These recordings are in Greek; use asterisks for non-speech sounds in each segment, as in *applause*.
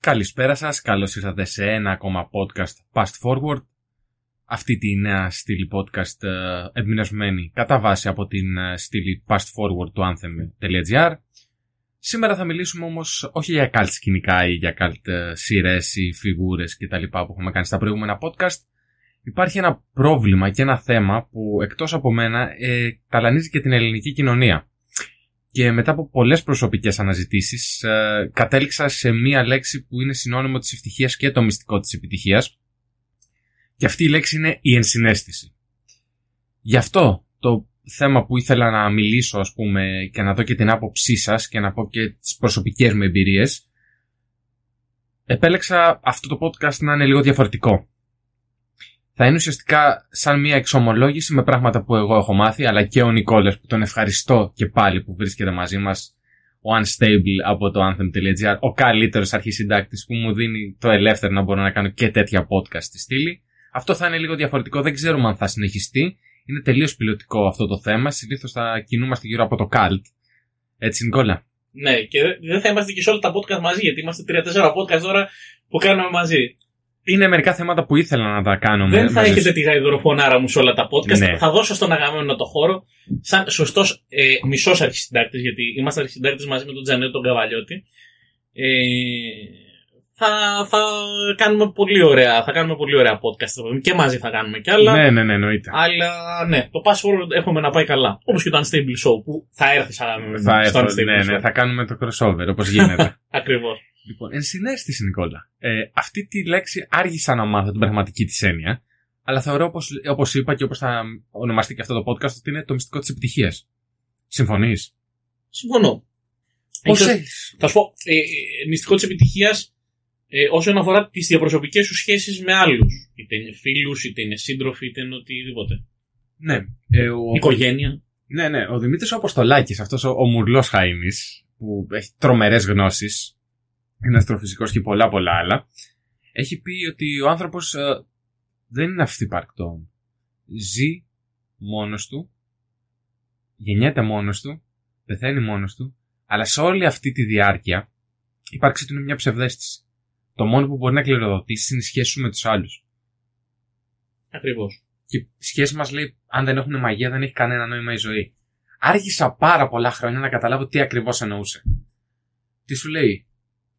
Καλησπέρα σας, καλώς ήρθατε σε ένα ακόμα podcast Past Forward. Αυτή τη νέα στήλη podcast ε, εμπνευσμένη κατά βάση από την ε, στήλη Past Forward του Anthem.gr. Σήμερα θα μιλήσουμε όμως όχι για cult σκηνικά ή για cult ε, σειρές ή φιγούρες κτλ. που έχουμε κάνει στα προηγούμενα podcast. Υπάρχει ένα πρόβλημα και ένα θέμα που εκτός από μένα ε, ταλανίζει και την ελληνική κοινωνία. Και μετά από πολλές προσωπικές αναζητήσεις ε, κατέληξα σε μία λέξη που είναι συνώνυμο της ευτυχίας και το μυστικό της επιτυχίας. Και αυτή η λέξη είναι η ενσυναίσθηση. Γι' αυτό το θέμα που ήθελα να μιλήσω ας πούμε και να δω και την άποψή σας και να πω και τις προσωπικές μου εμπειρίες επέλεξα αυτό το podcast να είναι λίγο διαφορετικό. Θα είναι ουσιαστικά σαν μια εξομολόγηση με πράγματα που εγώ έχω μάθει αλλά και ο Νικόλας που τον ευχαριστώ και πάλι που βρίσκεται μαζί μας ο Unstable από το Anthem.gr ο καλύτερος αρχισυντάκτης που μου δίνει το ελεύθερο να μπορώ να κάνω και τέτοια podcast στη στήλη. Αυτό θα είναι λίγο διαφορετικό, δεν ξέρουμε αν θα συνεχιστεί είναι τελείως πιλωτικό αυτό το θέμα. Συνήθως θα κινούμαστε γύρω από το cult. Έτσι, Νικόλα; Ναι, και δεν θα είμαστε και σε όλα τα podcast μαζί, γιατί είμαστε 3-4 podcast τώρα που κάνουμε μαζί. Είναι μερικά θέματα που ήθελα να τα κάνω Δεν θα έχετε τη γαϊδροφωνάρα μου σε όλα τα podcast. Ναι. Θα δώσω στον αγαπημένο το χώρο σαν σωστός ε, μισός αρχισυντάκτης, γιατί είμαστε αρχισυντάκτες μαζί με τον Τζανέτο τον Καβαλιώτη. Ε, θα, θα κάνουμε πολύ ωραία, θα κάνουμε πολύ ωραία podcast και μαζί θα κάνουμε κι άλλα. Ναι, ναι, ναι, εννοείται. Αλλά ναι, το password έχουμε να πάει καλά. Όπως και το Unstable Show που θα έρθει σαν θα έρθει, Unstable ναι, ναι, θα κάνουμε το crossover όπως γίνεται. *laughs* Ακριβώς. Λοιπόν, ενσυναίσθηση, Νικόλα. Ε, αυτή τη λέξη άργησα να μάθω την πραγματική της έννοια, αλλά θεωρώ όπως είπα και όπως θα ονομαστεί και αυτό το podcast ότι είναι το μυστικό της επιτυχίας. Συμφωνείς; Συμφωνώ. Πώς έχεις; Θα σου πω, ε, ε, μυστικό της επιτυχίας ε, όσον αφορά τις διαπροσωπικές σου σχέσεις με άλλους. Είτε είναι φίλους, είτε είναι σύντροφοι, είτε είναι οτιδήποτε. Ναι. Ε, ο... Οικογένεια. Ναι, ναι. Ο Δημήτρης Αποστολάκης, αυτός ο, ο μουρλός Χαΐμη, που έχει τρομερές γνώσεις, είναι αστροφυσικός και πολλά πολλά άλλα, έχει πει ότι ο άνθρωπος ε, δεν είναι αυθύπαρκτο. Ζει μόνος του, γεννιέται μόνος του, πεθαίνει μόνος του, αλλά σε όλη αυτή τη διάρκεια η ύπαρξή του είναι μια ψευδέστηση. Το μόνο που μπορεί να κληροδοτήσει είναι η σχέση σου με τους άλλους. Ακριβώς. Και η σχέση μας λέει, αν δεν έχουν μαγεία, δεν έχει κανένα νόημα η ζωή. Άργησα πάρα πολλά χρόνια να καταλάβω τι ακριβώς εννοούσε. Τι σου λέει,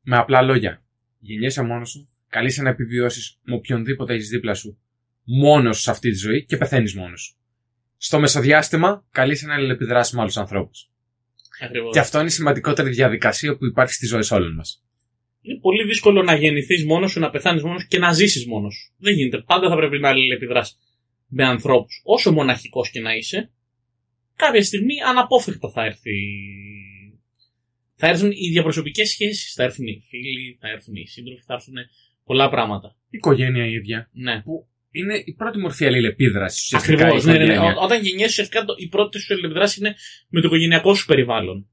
με απλά λόγια. Γεννιέσαι μόνος σου, καλείσαι να επιβιώσεις με οποιονδήποτε έχεις δίπλα σου, μόνος σε αυτή τη ζωή και πεθαίνεις μόνος σου. Στο μεσοδιάστημα, καλείσαι να αλληλεπιδράσεις με άλλους ανθρώπους. Και αυτό είναι η σημαντικότερη διαδικασία που υπάρχει στη ζωή όλων μας είναι πολύ δύσκολο να γεννηθείς μόνος σου, να πεθάνεις μόνος και να ζήσεις μόνος σου. Δεν γίνεται. Πάντα θα πρέπει να αλληλεπιδράσει με ανθρώπους. Όσο μοναχικός και να είσαι, κάποια στιγμή αναπόφευκτα θα έρθει. Θα έρθουν οι διαπροσωπικές σχέσεις, θα έρθουν οι φίλοι, θα έρθουν οι σύντροφοι, θα έρθουν πολλά πράγματα. Η οικογένεια η ίδια. Ναι. Που είναι η πρώτη μορφή αλληλεπίδρασης. Ακριβώς. Ναι, ναι, ναι. Όταν γεννιέσαι, ουσιαστικά η πρώτη σου αλληλεπίδραση είναι με το οικογενειακό σου περιβάλλον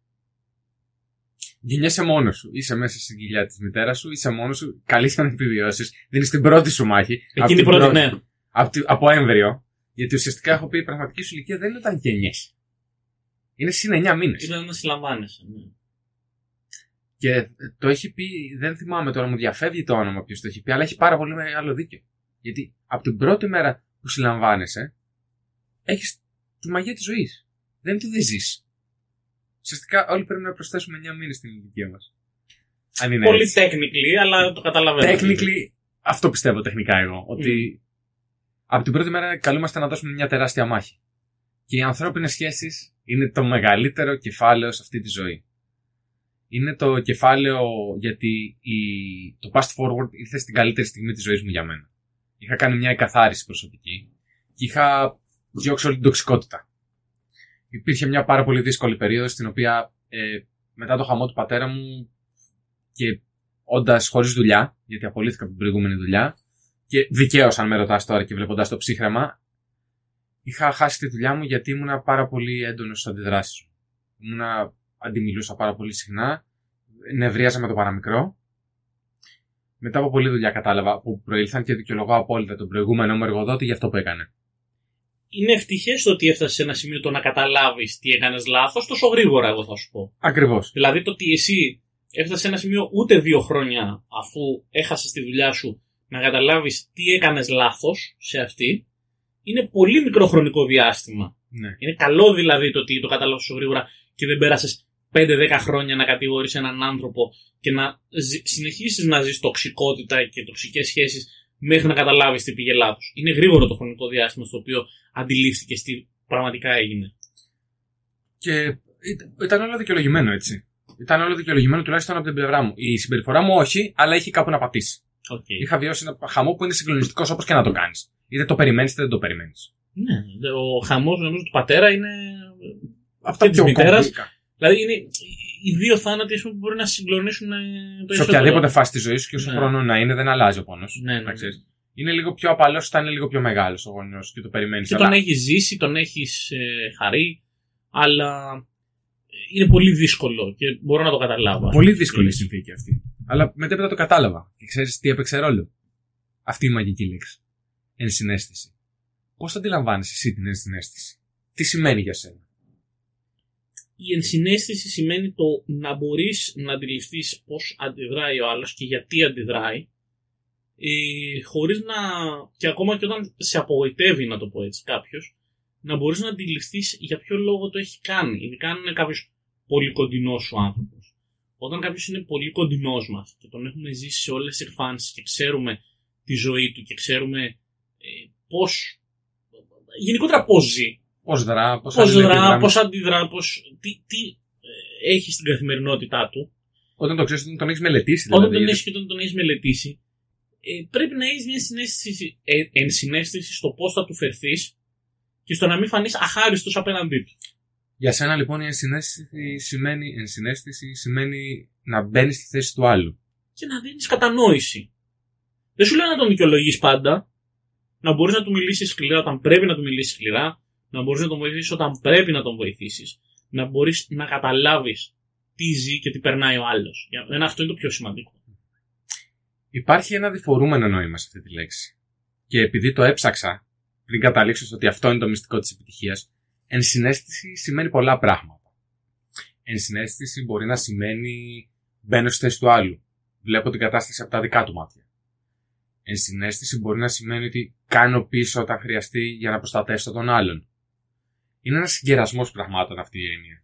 γεννιέσαι μόνος σου. Είσαι μέσα στην κοιλιά της μητέρας σου, είσαι μόνος σου, καλείς να επιβιώσεις. Δίνεις την πρώτη σου μάχη. Εκείνη η πρώτη, ναι. Από, από έμβριο. Γιατί ουσιαστικά έχω πει η πραγματική σου ηλικία δεν είναι όταν γεννιέσαι. Είναι συν 9 μήνες. Είναι να συλλαμβάνεσαι, ναι. Και το έχει πει, δεν θυμάμαι τώρα, μου διαφεύγει το όνομα ποιος το έχει πει, αλλά έχει πάρα πολύ μεγάλο δίκιο. Γιατί από την πρώτη μέρα που συλλαμβάνεσαι, έχεις τη μαγεία της ζωής. Δεν τη ζει. Ουσιαστικά όλοι πρέπει να προσθέσουμε 9 μήνες στην ηλικία μας. Αν είναι Πολύ έτσι. technically, αλλά το καταλαβαίνω. Technically, αυτό πιστεύω τεχνικά εγώ. Ότι mm. από την πρώτη μέρα καλούμαστε να δώσουμε μια τεράστια μάχη. Και οι ανθρώπινες σχέσεις είναι το μεγαλύτερο κεφάλαιο σε αυτή τη ζωή. Είναι το κεφάλαιο γιατί η... το past forward ήρθε στην καλύτερη στιγμή της ζωής μου για μένα. Είχα κάνει μια εκαθάριση προσωπική και είχα διώξει όλη την τοξικότητα υπήρχε μια πάρα πολύ δύσκολη περίοδος στην οποία ε, μετά το χαμό του πατέρα μου και όντας χωρίς δουλειά, γιατί απολύθηκα από την προηγούμενη δουλειά, και δικαίως αν με ρωτάς τώρα και βλέποντας το ψύχρεμα, είχα χάσει τη δουλειά μου γιατί ήμουν πάρα πολύ έντονος στις αντιδράσεις μου. Ήμουνα, αντιμιλούσα πάρα πολύ συχνά, νευρίαζα με το παραμικρό. Μετά από πολλή δουλειά κατάλαβα που προήλθαν και δικαιολογώ απόλυτα τον προηγούμενο μου εργοδότη για αυτό που έκανε είναι ευτυχές το ότι έφτασες σε ένα σημείο το να καταλάβεις τι έκανες λάθος τόσο γρήγορα, εγώ θα σου πω. Ακριβώς. Δηλαδή το ότι εσύ έφτασες σε ένα σημείο ούτε δύο χρόνια αφού έχασες τη δουλειά σου να καταλάβεις τι έκανες λάθος σε αυτή, είναι πολύ μικρό χρονικό διάστημα. Ναι. Είναι καλό δηλαδή το ότι το κατάλαβες τόσο γρήγορα και δεν πέρασες 5-10 χρόνια να κατηγορείς έναν άνθρωπο και να συνεχίσεις να ζεις τοξικότητα και τοξικές σχέσεις μέχρι να καταλάβεις τι πήγε λάθος. Είναι γρήγορο το χρονικό διάστημα στο οποίο αντιλήφθηκες τι πραγματικά έγινε. Και ήταν όλο δικαιολογημένο έτσι. Ήταν όλο δικαιολογημένο τουλάχιστον από την πλευρά μου. Η συμπεριφορά μου όχι, αλλά έχει κάπου να πατήσει. Okay. Είχα βιώσει ένα χαμό που είναι συγκλονιστικός όπως και να το κάνεις. Είτε το περιμένεις είτε δεν το περιμένεις. Ναι, ο χαμός νομίζω του πατέρα είναι. Αυτά της μητέρας. Δηλαδή είναι οι δύο θάνατοι που μπορεί να συγκλονίσουν ε, περισσότερο. Σε οποιαδήποτε φάση της ζωής σου και όσο ναι. χρόνο να είναι, δεν αλλάζει ο πόνος. Ναι, ναι, ναι. Είναι λίγο πιο απαλός όταν είναι λίγο πιο μεγάλος ο γονιός και το περιμένεις. Και αλλά... τον έχει ζήσει, τον έχεις ε, χαρεί, αλλά είναι πολύ δύσκολο και μπορώ να το καταλάβω. Πολύ δύσκολη η συνθήκη αυτή. Αλλά μετέπειτα το κατάλαβα. Και ξέρεις τι έπαιξε ρόλο. Αυτή η μαγική λέξη. Ενσυναίσθηση. Πώς το αντιλαμβάνει εσύ την ενσυναίσθηση, Τι σημαίνει για σένα; Η ενσυναίσθηση σημαίνει το να μπορείς να αντιληφθείς πώς αντιδράει ο άλλος και γιατί αντιδράει, ε, χωρίς να. και ακόμα και όταν σε απογοητεύει, να το πω έτσι, κάποιος, να μπορείς να αντιληφθείς για ποιο λόγο το έχει κάνει. Ειδικά αν είναι κάποιος πολύ κοντινός σου άνθρωπος. Όταν κάποιος είναι πολύ κοντινός μας και τον έχουμε ζήσει σε όλες τις εκφάνσεις και ξέρουμε τη ζωή του και ξέρουμε ε, πώς. γενικότερα πώς ζει. Πώς δρά, πώς δρά, πώς αντιδρά, πώς, τι, τι ε, έχει στην καθημερινότητά του. Όταν το ξέρεις, όταν τον έχεις μελετήσει. Δηλαδή. Όταν τον έχεις και όταν τον έχεις μελετήσει, ε, πρέπει να έχεις μια συνέστηση, ε, ενσυναίσθηση στο πώς θα του φερθείς και στο να μην φανείς αχάριστος απέναντί του. Για σένα λοιπόν η ενσυναίσθηση σημαίνει, ενσυναίσθηση σημαίνει να μπαίνεις στη θέση του άλλου. Και να δίνεις κατανόηση. Δεν σου λέω να τον δικαιολογείς πάντα. Να μπορείς να του μιλήσεις σκληρά όταν πρέπει να του μιλήσεις σκληρά. Να μπορείς να τον βοηθήσεις όταν πρέπει να τον βοηθήσεις. Να μπορείς να καταλάβεις τι ζει και τι περνάει ο άλλος. Για μένα αυτό είναι το πιο σημαντικό. Υπάρχει ένα διφορούμενο νόημα σε αυτή τη λέξη. Και επειδή το έψαξα πριν καταλήξω ότι αυτό είναι το μυστικό της επιτυχίας, ενσυναίσθηση σημαίνει πολλά πράγματα. Ενσυναίσθηση μπορεί να σημαίνει μπαίνω στη θέση του άλλου. Βλέπω την κατάσταση από τα δικά του μάτια. Ενσυναίσθηση μπορεί να σημαίνει ότι κάνω πίσω όταν χρειαστεί για να προστατεύσω τον άλλον. Είναι ένας συγκερασμός πραγμάτων αυτή η έννοια.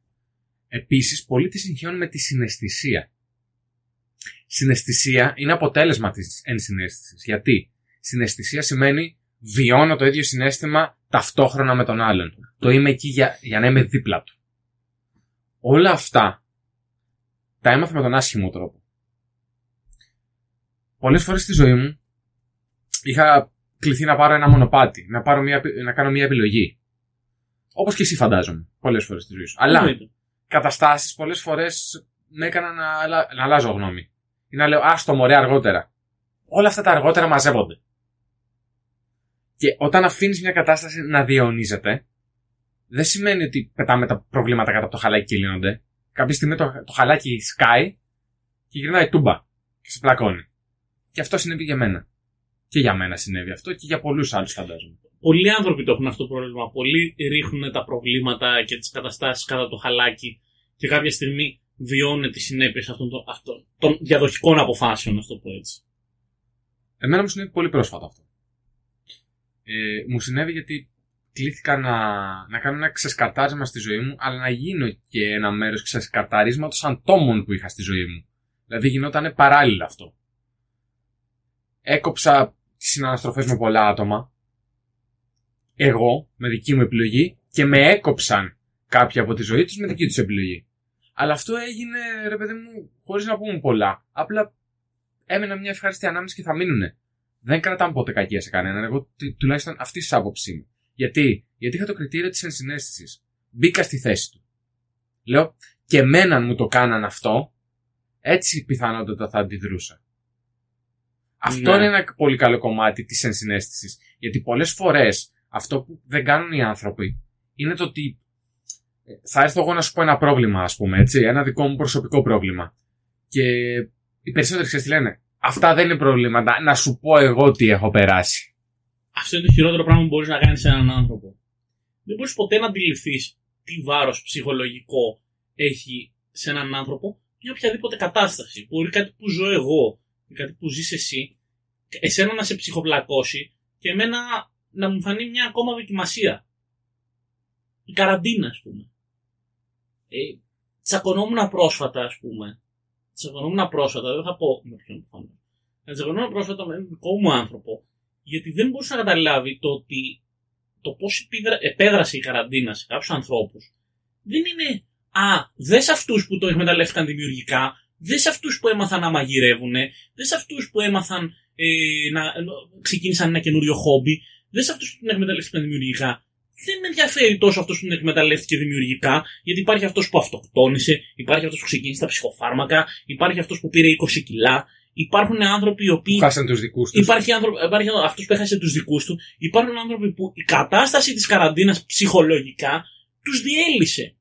Επίσης, πολλοί τη συγχαίρουν με τη συναισθησία. Συναισθησία είναι αποτέλεσμα της ενσυναίσθηση. Γιατί; Συναισθησία σημαίνει βιώνω το ίδιο συνέστημα ταυτόχρονα με τον άλλον. Το είμαι εκεί για, για να είμαι δίπλα του. Όλα αυτά τα έμαθα με τον άσχημο τρόπο. Πολλές φορές στη ζωή μου είχα κληθεί να πάρω ένα μονοπάτι, να, πάρω μια, να κάνω μια επιλογή. Όπως και εσύ φαντάζομαι, πολλές φορές στη ζωής σου. Αλλά καταστάσεις πολλές φορές με έκαναν να, να αλλάζω γνώμη. Ή να λέω, Α το μωρέ αργότερα. Όλα αυτά τα αργότερα μαζεύονται. Και όταν αφήνεις μια κατάσταση να διαιωνίζεται, δεν σημαίνει ότι πετάμε τα προβλήματα κάτω από το χαλάκι και λύνονται. Κάποια στιγμή το, το χαλάκι σκάει και γυρνάει τούμπα και σε πλακώνει. Και αυτό συνέβη για μένα. Και για μένα συνέβη αυτό και για πολλούς άλλους φαντάζομαι. Πολλοί άνθρωποι το έχουν αυτό το πρόβλημα. Πολλοί ρίχνουν τα προβλήματα και τις καταστάσεις κάτω από το χαλάκι και κάποια στιγμή βιώνουν τις συνέπειες αυτών, αυτών των διαδοχικών αποφάσεων, να το πω έτσι. Εμένα μου συνέβη πολύ πρόσφατα αυτό. Ε, μου συνέβη γιατί κλήθηκα να, να κάνω ένα ξεσκαρτάρισμα στη ζωή μου, αλλά να γίνω και ένα μέρος ξεσκαρταρίσματος αντόμων που είχα στη ζωή μου. Δηλαδή γινόταν παράλληλα αυτό. Έκοψα τις συναναστροφές με πολλά άτομα. Εγώ, με δική μου επιλογή, και με έκοψαν κάποιοι από τη ζωή τους με δική τους επιλογή. Αλλά αυτό έγινε, ρε παιδί μου, χωρίς να πούμε πολλά. Απλά έμενα μια ευχάριστη ανάμεση και θα μείνουνε δεν κρατάμε ποτέ κακία σε κανέναν. Εγώ τουλάχιστον αυτή της άποψής μου. Γιατί; Γιατί είχα το κριτήριο της ενσυναίσθησης. Μπήκα στη θέση του. Λέω, και εμένα μου το κάναν αυτό, έτσι πιθανότατα θα αντιδρούσα. Αυτό ναι. είναι ένα πολύ καλό κομμάτι της ενσυναίσθησης. Γιατί πολλές φορές αυτό που δεν κάνουν οι άνθρωποι είναι το ότι ε, θα έρθω εγώ να σου πω ένα πρόβλημα, ας πούμε, έτσι, ένα δικό μου προσωπικό πρόβλημα. Και οι περισσότεροι ξέρεις τι λένε. Αυτά δεν είναι προβλήματα. Να σου πω εγώ τι έχω περάσει. Αυτό είναι το χειρότερο πράγμα που μπορείς να κάνεις σε έναν άνθρωπο. Δεν μπορείς ποτέ να αντιληφθείς τι βάρος ψυχολογικό έχει σε έναν άνθρωπο μια οποιαδήποτε κατάσταση. Μπορεί κάτι που ζω εγώ, κάτι που ζεις εσύ, εσένα να σε ψυχοπλακώσει και εμένα να μου φανεί μια ακόμα δοκιμασία. Η καραντίνα, ας πούμε. Ε, τσακωνόμουν πρόσφατα, ας πούμε. Τσακωνόμουν πρόσφατα, δεν θα πω με ποιον φανεί. Τσακωνόμουν πρόσφατα με έναν δικό μου άνθρωπο, γιατί δεν μπορούσα να καταλάβει το ότι το πώς επέδρασε η καραντίνα σε κάποιους ανθρώπους δεν είναι Α, δες αυτούς που το εκμεταλλεύτηκαν δημιουργικά, δες αυτούς που έμαθαν να μαγειρεύουν, δες αυτούς που έμαθαν ε, να ξεκίνησαν ένα καινούριο χόμπι, δε αυτού που την εκμεταλλεύτηκαν δημιουργικά. Δεν με ενδιαφέρει τόσο αυτός που την εκμεταλλεύτηκε δημιουργικά, γιατί υπάρχει αυτός που αυτοκτόνησε, υπάρχει αυτός που ξεκίνησε τα ψυχοφάρμακα, υπάρχει αυτός που πήρε 20 κιλά, υπάρχουν άνθρωποι οι οποίοι. Που χάσαν τους δικούς τους. Υπάρχει, άνθρωπο, υπάρχει αυτός που έχασε τους δικούς του. Υπάρχουν άνθρωποι που η κατάσταση της καραντίνας ψυχολογικά τους διέλυσε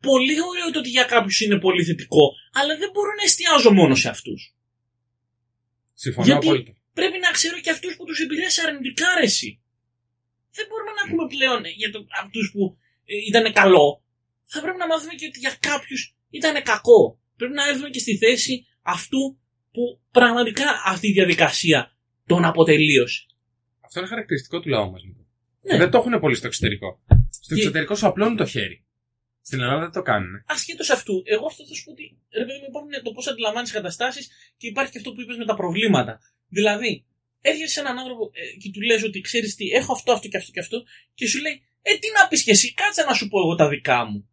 πολύ ωραίο το ότι για κάποιους είναι πολύ θετικό, αλλά δεν μπορώ να εστιάζω μόνο σε αυτούς. Συμφωνώ Γιατί απόλυτα. Πρέπει να ξέρω και αυτούς που τους επηρέασε αρνητικά ρεση. Δεν μπορούμε να ακούμε πλέον για αυτούς που ε, ήταν καλό. Θα πρέπει να μάθουμε και ότι για κάποιους ήταν κακό. Πρέπει να έρθουμε και στη θέση αυτού που πραγματικά αυτή η διαδικασία τον αποτελείωσε. Αυτό είναι χαρακτηριστικό του λαού μας. Ναι. Δεν το έχουν πολύ στο εξωτερικό. Στο Και- εξωτερικό σου απλώνουν το χέρι. Στην Ελλάδα δεν το κάνουν. Ασχέτως αυτού, εγώ αυτό θα σου πω ότι ρε παιδί μου υπάρχουν το πώς αντιλαμβάνεις καταστάσεις και υπάρχει και αυτό που είπες με τα προβλήματα. Δηλαδή, έρχεσαι σε έναν άνθρωπο ε, και του λες ότι ξέρεις τι, έχω αυτό, αυτό και αυτό και αυτό, και σου λέει, Ε, τι να πεις και εσύ, κάτσε να σου πω εγώ τα δικά μου.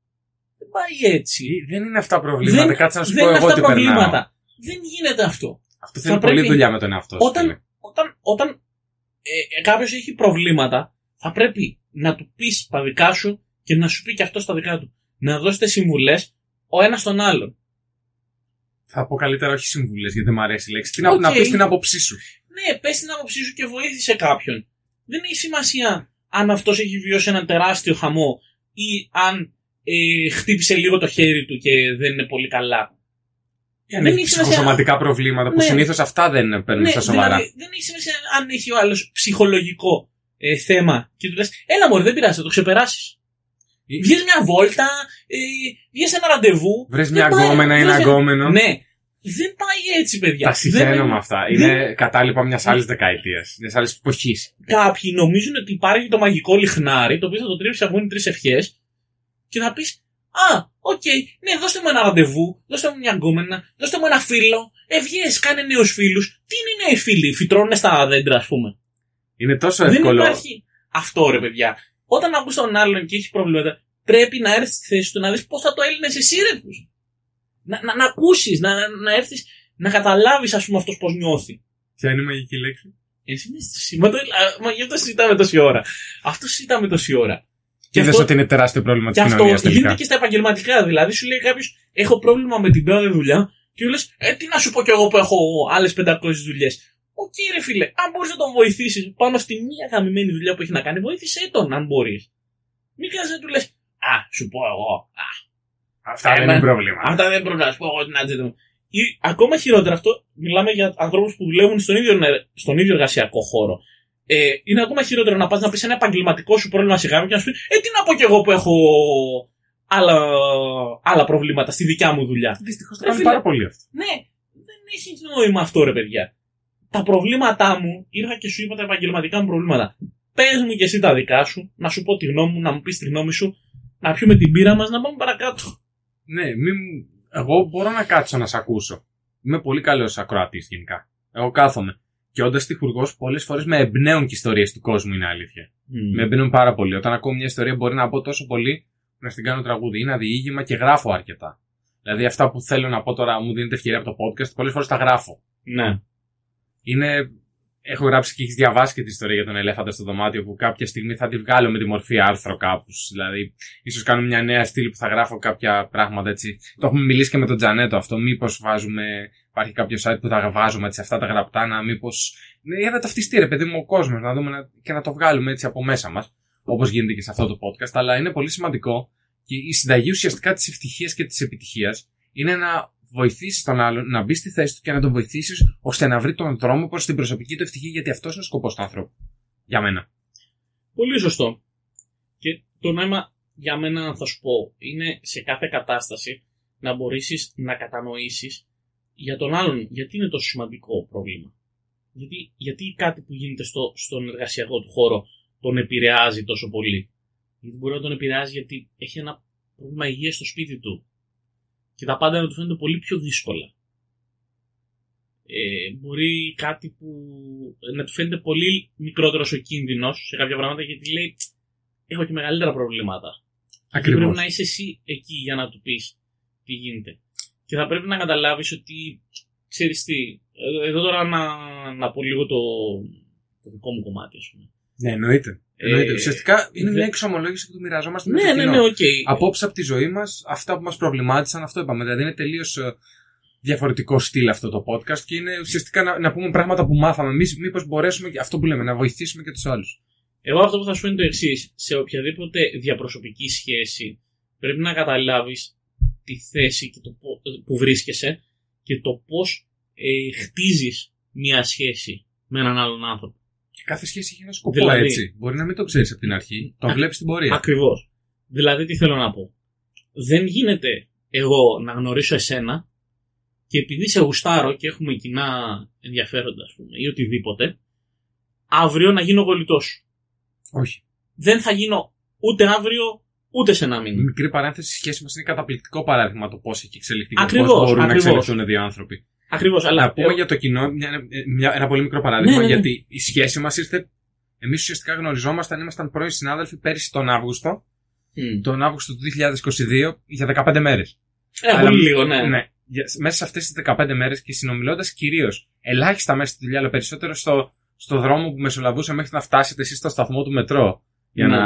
Δεν πάει έτσι. Ε, Δεν είναι αυτά προβλήματα. Δεν- Κάτσε να σου δεν πω είναι εγώ αυτά τι περνάω. προβλήματα. Δεν γίνεται αυτό. Αυτό Θα θέλει πρέπει- πολλή δουλειά με τον εαυτό σου. Όταν, φίλε. όταν, όταν ε, κάποιος έχει προβλήματα, θα πρέπει να του πεις τα δικά σου και να σου πει και αυτό τα δικά του. Να δώσετε συμβουλές ο ένας τον άλλον. Θα πω καλύτερα όχι συμβουλές γιατί δεν μου αρέσει η λέξη. Τι να, Οκ. να πεις την άποψή σου. Ναι, πες την άποψή σου και βοήθησε κάποιον. Δεν έχει σημασία αν αυτός έχει βιώσει ένα τεράστιο χαμό ή αν ε, χτύπησε λίγο το χέρι του και δεν είναι πολύ καλά. Αν Δεν έχει έχει σημασία. ψυχοσωματικά προβλήματα που Ναι. συνήθως αυτά δεν παίρνουν στα σοβαρά. δηλαδή, δεν έχει σημασία αν έχει ο άλλος ψυχολογικό ε, θέμα και του λες: Έλα, Μωρέ, δεν πειράζει, θα το ξεπεράσεις. Ή- Βγες μια βόλτα, ε, βγες ένα ραντεβού. Βρες Δεν μια πάει- γκόμενα ή ένα βρες- γκόμενο. Ναι, δεν πάει έτσι, παιδιά. Τα συζηταίνω Δεν- με αυτά. δεν- Είναι κατάλοιπα μιας άλλης δεκαετίας. Μιας άλλης εποχής. Κάποιοι νομίζουν ότι υπάρχει το μαγικό λιχνάρι, το οποίο θα το τρίψεις αφού είναι τρεις ευχές, και θα πεις: Α, οκ, ναι, δώστε μου ένα ραντεβού, δώστε μου μια γκόμενα, δώστε μου ένα φίλο. Ε, βγες, κάνε νέους φίλους. Τι είναι νέοι φίλοι, φυτρώνουν στα δέντρα, ας πούμε. Είναι τόσο Δεν εύκολο. υπάρχει αυτό, ρε παιδιά. Όταν ακούς τον άλλον και έχεις προβλήματα, πρέπει να έρθεις στη θέση του να δεις πώς θα το έλυνες εσύ, ρε 'σύ. Να, να, να ακούσεις, να, να, να έρθεις να καταλάβεις, ας πούμε, αυτός πώς νιώθει. Ποια είναι η μαγική λέξη; Ενσυναίσθηση. Μα, το, α, μα γι' αυτό συζητάμε τόση ώρα. Αυτό συζητάμε τόση ώρα. Και αυτό- είδε ότι είναι τεράστιο πρόβλημα της Και αυτό κοινωνίας γίνεται τελικά. και στα επαγγελματικά. Δηλαδή, σου λέει κάποιος: Έχω πρόβλημα με την τάδε δουλειά, και λες: Ε, τι να σου πω κι εγώ που έχω άλλες 500 δουλειές. Οκ, ρε φίλε, αν μπορείς να τον βοηθήσεις πάνω στη μία γαμημένη δουλειά που έχει να κάνει, βοήθησέ τον, αν μπορείς. Μην κάνει να του λες: Α, σου πω εγώ. Α, Αυτά Ε, δεν μα- είναι πρόβλημα. αυτά δεν πρέπει να σου πω εγώ την ατζέντα μου. Ή, ακόμα χειρότερα αυτό, μιλάμε για ανθρώπους που δουλεύουν στον ίδιο, στον ίδιο εργασιακό χώρο. Ε, είναι ακόμα χειρότερο να πας να πεις ένα επαγγελματικό σου πρόβλημα σε κάποιον και να σου πει Ε, τι να πω κι εγώ που έχω άλλα, άλλα προβλήματα στη δικιά μου δουλειά. Δυστυχώς το Ρε κάνει φίλε. πάρα πολύ αυτό. Ναι, δεν έχει νόημα αυτό, ρε παιδιά. Τα προβλήματά μου, ήρθα και σου είπα τα επαγγελματικά μου προβλήματα. Πες μου και εσύ τα δικά σου, να σου πω τη γνώμη μου, να μου πεις τη γνώμη σου, να πιούμε την πύρα μας, να πάμε παρακάτω. Ναι, μην... εγώ μπορώ να κάτσω να σε ακούσω. Είμαι πολύ καλός ακροατής γενικά. Εγώ κάθομαι. Και όντα τυχουργό, πολλές φορές με εμπνέουν και ιστορίες του κόσμου, είναι αλήθεια. Με εμπνέουν πάρα πολύ. Όταν ακούω μια ιστορία, μπορεί να πω τόσο πολύ που να στην κάνω τραγούδι. Είναι διήγημα και γράφω αρκετά. Δηλαδή, αυτά που θέλω να πω τώρα, μου δίνεται ευκαιρία από το podcast, πολλές φορές τα γράφω. Ναι. Είναι. Έχω γράψει και έχεις διαβάσει και την ιστορία για τον ελέφαντα στο δωμάτιο που κάποια στιγμή θα τη βγάλω με τη μορφή άρθρο κάπους. Δηλαδή, ίσως κάνω μια νέα στήλη που θα γράφω κάποια πράγματα έτσι. Το έχουμε μιλήσει και με τον Τζανέτο αυτό. Μήπως βάζουμε. Υπάρχει κάποιο site που θα βάζουμε έτσι αυτά τα γραπτά να μήπως. Ναι, για να ταυτιστεί ρε παιδί μου ο κόσμος, να δούμε να... και να το βγάλουμε έτσι από μέσα μας. Όπως γίνεται και σε αυτό το podcast. Αλλά είναι πολύ σημαντικό και η συνταγή ουσιαστικά της ευτυχίας και της επιτυχίας είναι να βοηθήσεις τον άλλον να μπει στη θέση του και να τον βοηθήσεις ώστε να βρει τον δρόμο προς την προσωπική του ευτυχία, γιατί αυτός είναι ο σκοπός του άνθρωπου. Για μένα. Πολύ σωστό. Και το νόημα για μένα, θα σου πω, είναι σε κάθε κατάσταση να μπορέσεις να κατανοήσεις για τον άλλον γιατί είναι τόσο σημαντικό πρόβλημα. Γιατί, γιατί κάτι που γίνεται στο, στον εργασιακό του χώρο τον επηρεάζει τόσο πολύ. Γιατί μπορεί να τον επηρεάζει γιατί έχει ένα πρόβλημα υγείας στο σπίτι του. Και τα πάντα να τους φαίνονται πολύ πιο δύσκολα. Ε, μπορεί κάτι που να τους φαίνεται πολύ μικρότερος ο κίνδυνος σε κάποια πράγματα γιατί λέει έχω και μεγαλύτερα προβλήματα. Ακριβώς. Πρέπει να είσαι εσύ εκεί για να του πεις τι γίνεται. Και θα πρέπει να καταλάβεις ότι ξέρεις τι. ε, Εδώ τώρα να, να πω λίγο το, το δικό μου κομμάτι, ας πούμε. Ναι, εννοείται. εννοείται. Ε, Ουσιαστικά είναι δε- μια εξομολόγηση που το μοιραζόμαστε με Ναι, το ναι, κοινό. ναι, οκ. Απόψεις από τη ζωή μας, αυτά που μας προβλημάτισαν, αυτό είπαμε. Δηλαδή είναι τελείως διαφορετικό στυλ αυτό το podcast και είναι ουσιαστικά να, να πούμε πράγματα που μάθαμε εμείς, μήπως μπορέσουμε και αυτό που λέμε, να βοηθήσουμε και τους άλλους. Εγώ αυτό που θα σου πω είναι το εξής. Σε οποιαδήποτε διαπροσωπική σχέση πρέπει να καταλάβεις τη θέση και το πο- που βρίσκεσαι και το πώς ε, χτίζεις μια σχέση με έναν άλλον άνθρωπο. Και κάθε σχέση έχει ένα σκοπό Δηλαδή- έτσι. Μπορεί να μην το ξέρεις από την αρχή, το Α, βλέπεις στην πορεία. Ακριβώς. Δηλαδή, τι θέλω να πω. Δεν γίνεται εγώ να γνωρίσω εσένα και επειδή σε γουστάρω και έχουμε κοινά ενδιαφέροντα, ας πούμε, ή οτιδήποτε, αύριο να γίνω κολλητό σου. Όχι. Δεν θα γίνω ούτε αύριο ούτε σε ένα μήνα. Μικρή παρένθεση, η σχέση μας είναι καταπληκτικό παράδειγμα το πώς έχει εξελιχθεί και Ακριβώς, πώ μπορούν να ακριβώς. εξελιχθούν δύο άνθρωποι. Ακριβώς, αλλά. Να πούμε ε, για το κοινό μια, μια- ένα πολύ μικρό παράδειγμα, Ναι, ναι, ναι. γιατί η σχέση μας ήρθε. Εμείς ουσιαστικά γνωριζόμασταν, ήμασταν πρώην συνάδελφοι πέρυσι τον Αύγουστο, μ. τον Αύγουστο του 2022, για 15 μέρες. Ε, πολύ λίγο, ναι. Για- μέσα σε αυτές τις 15 μέρες και συνομιλώντας κυρίως ελάχιστα μέσα στη δουλειά, αλλά περισσότερο στο, στο δρόμο που μεσολαβούσε μέχρι να φτάσετε εσείς στο σταθμό του μετρό. Για Ναι. να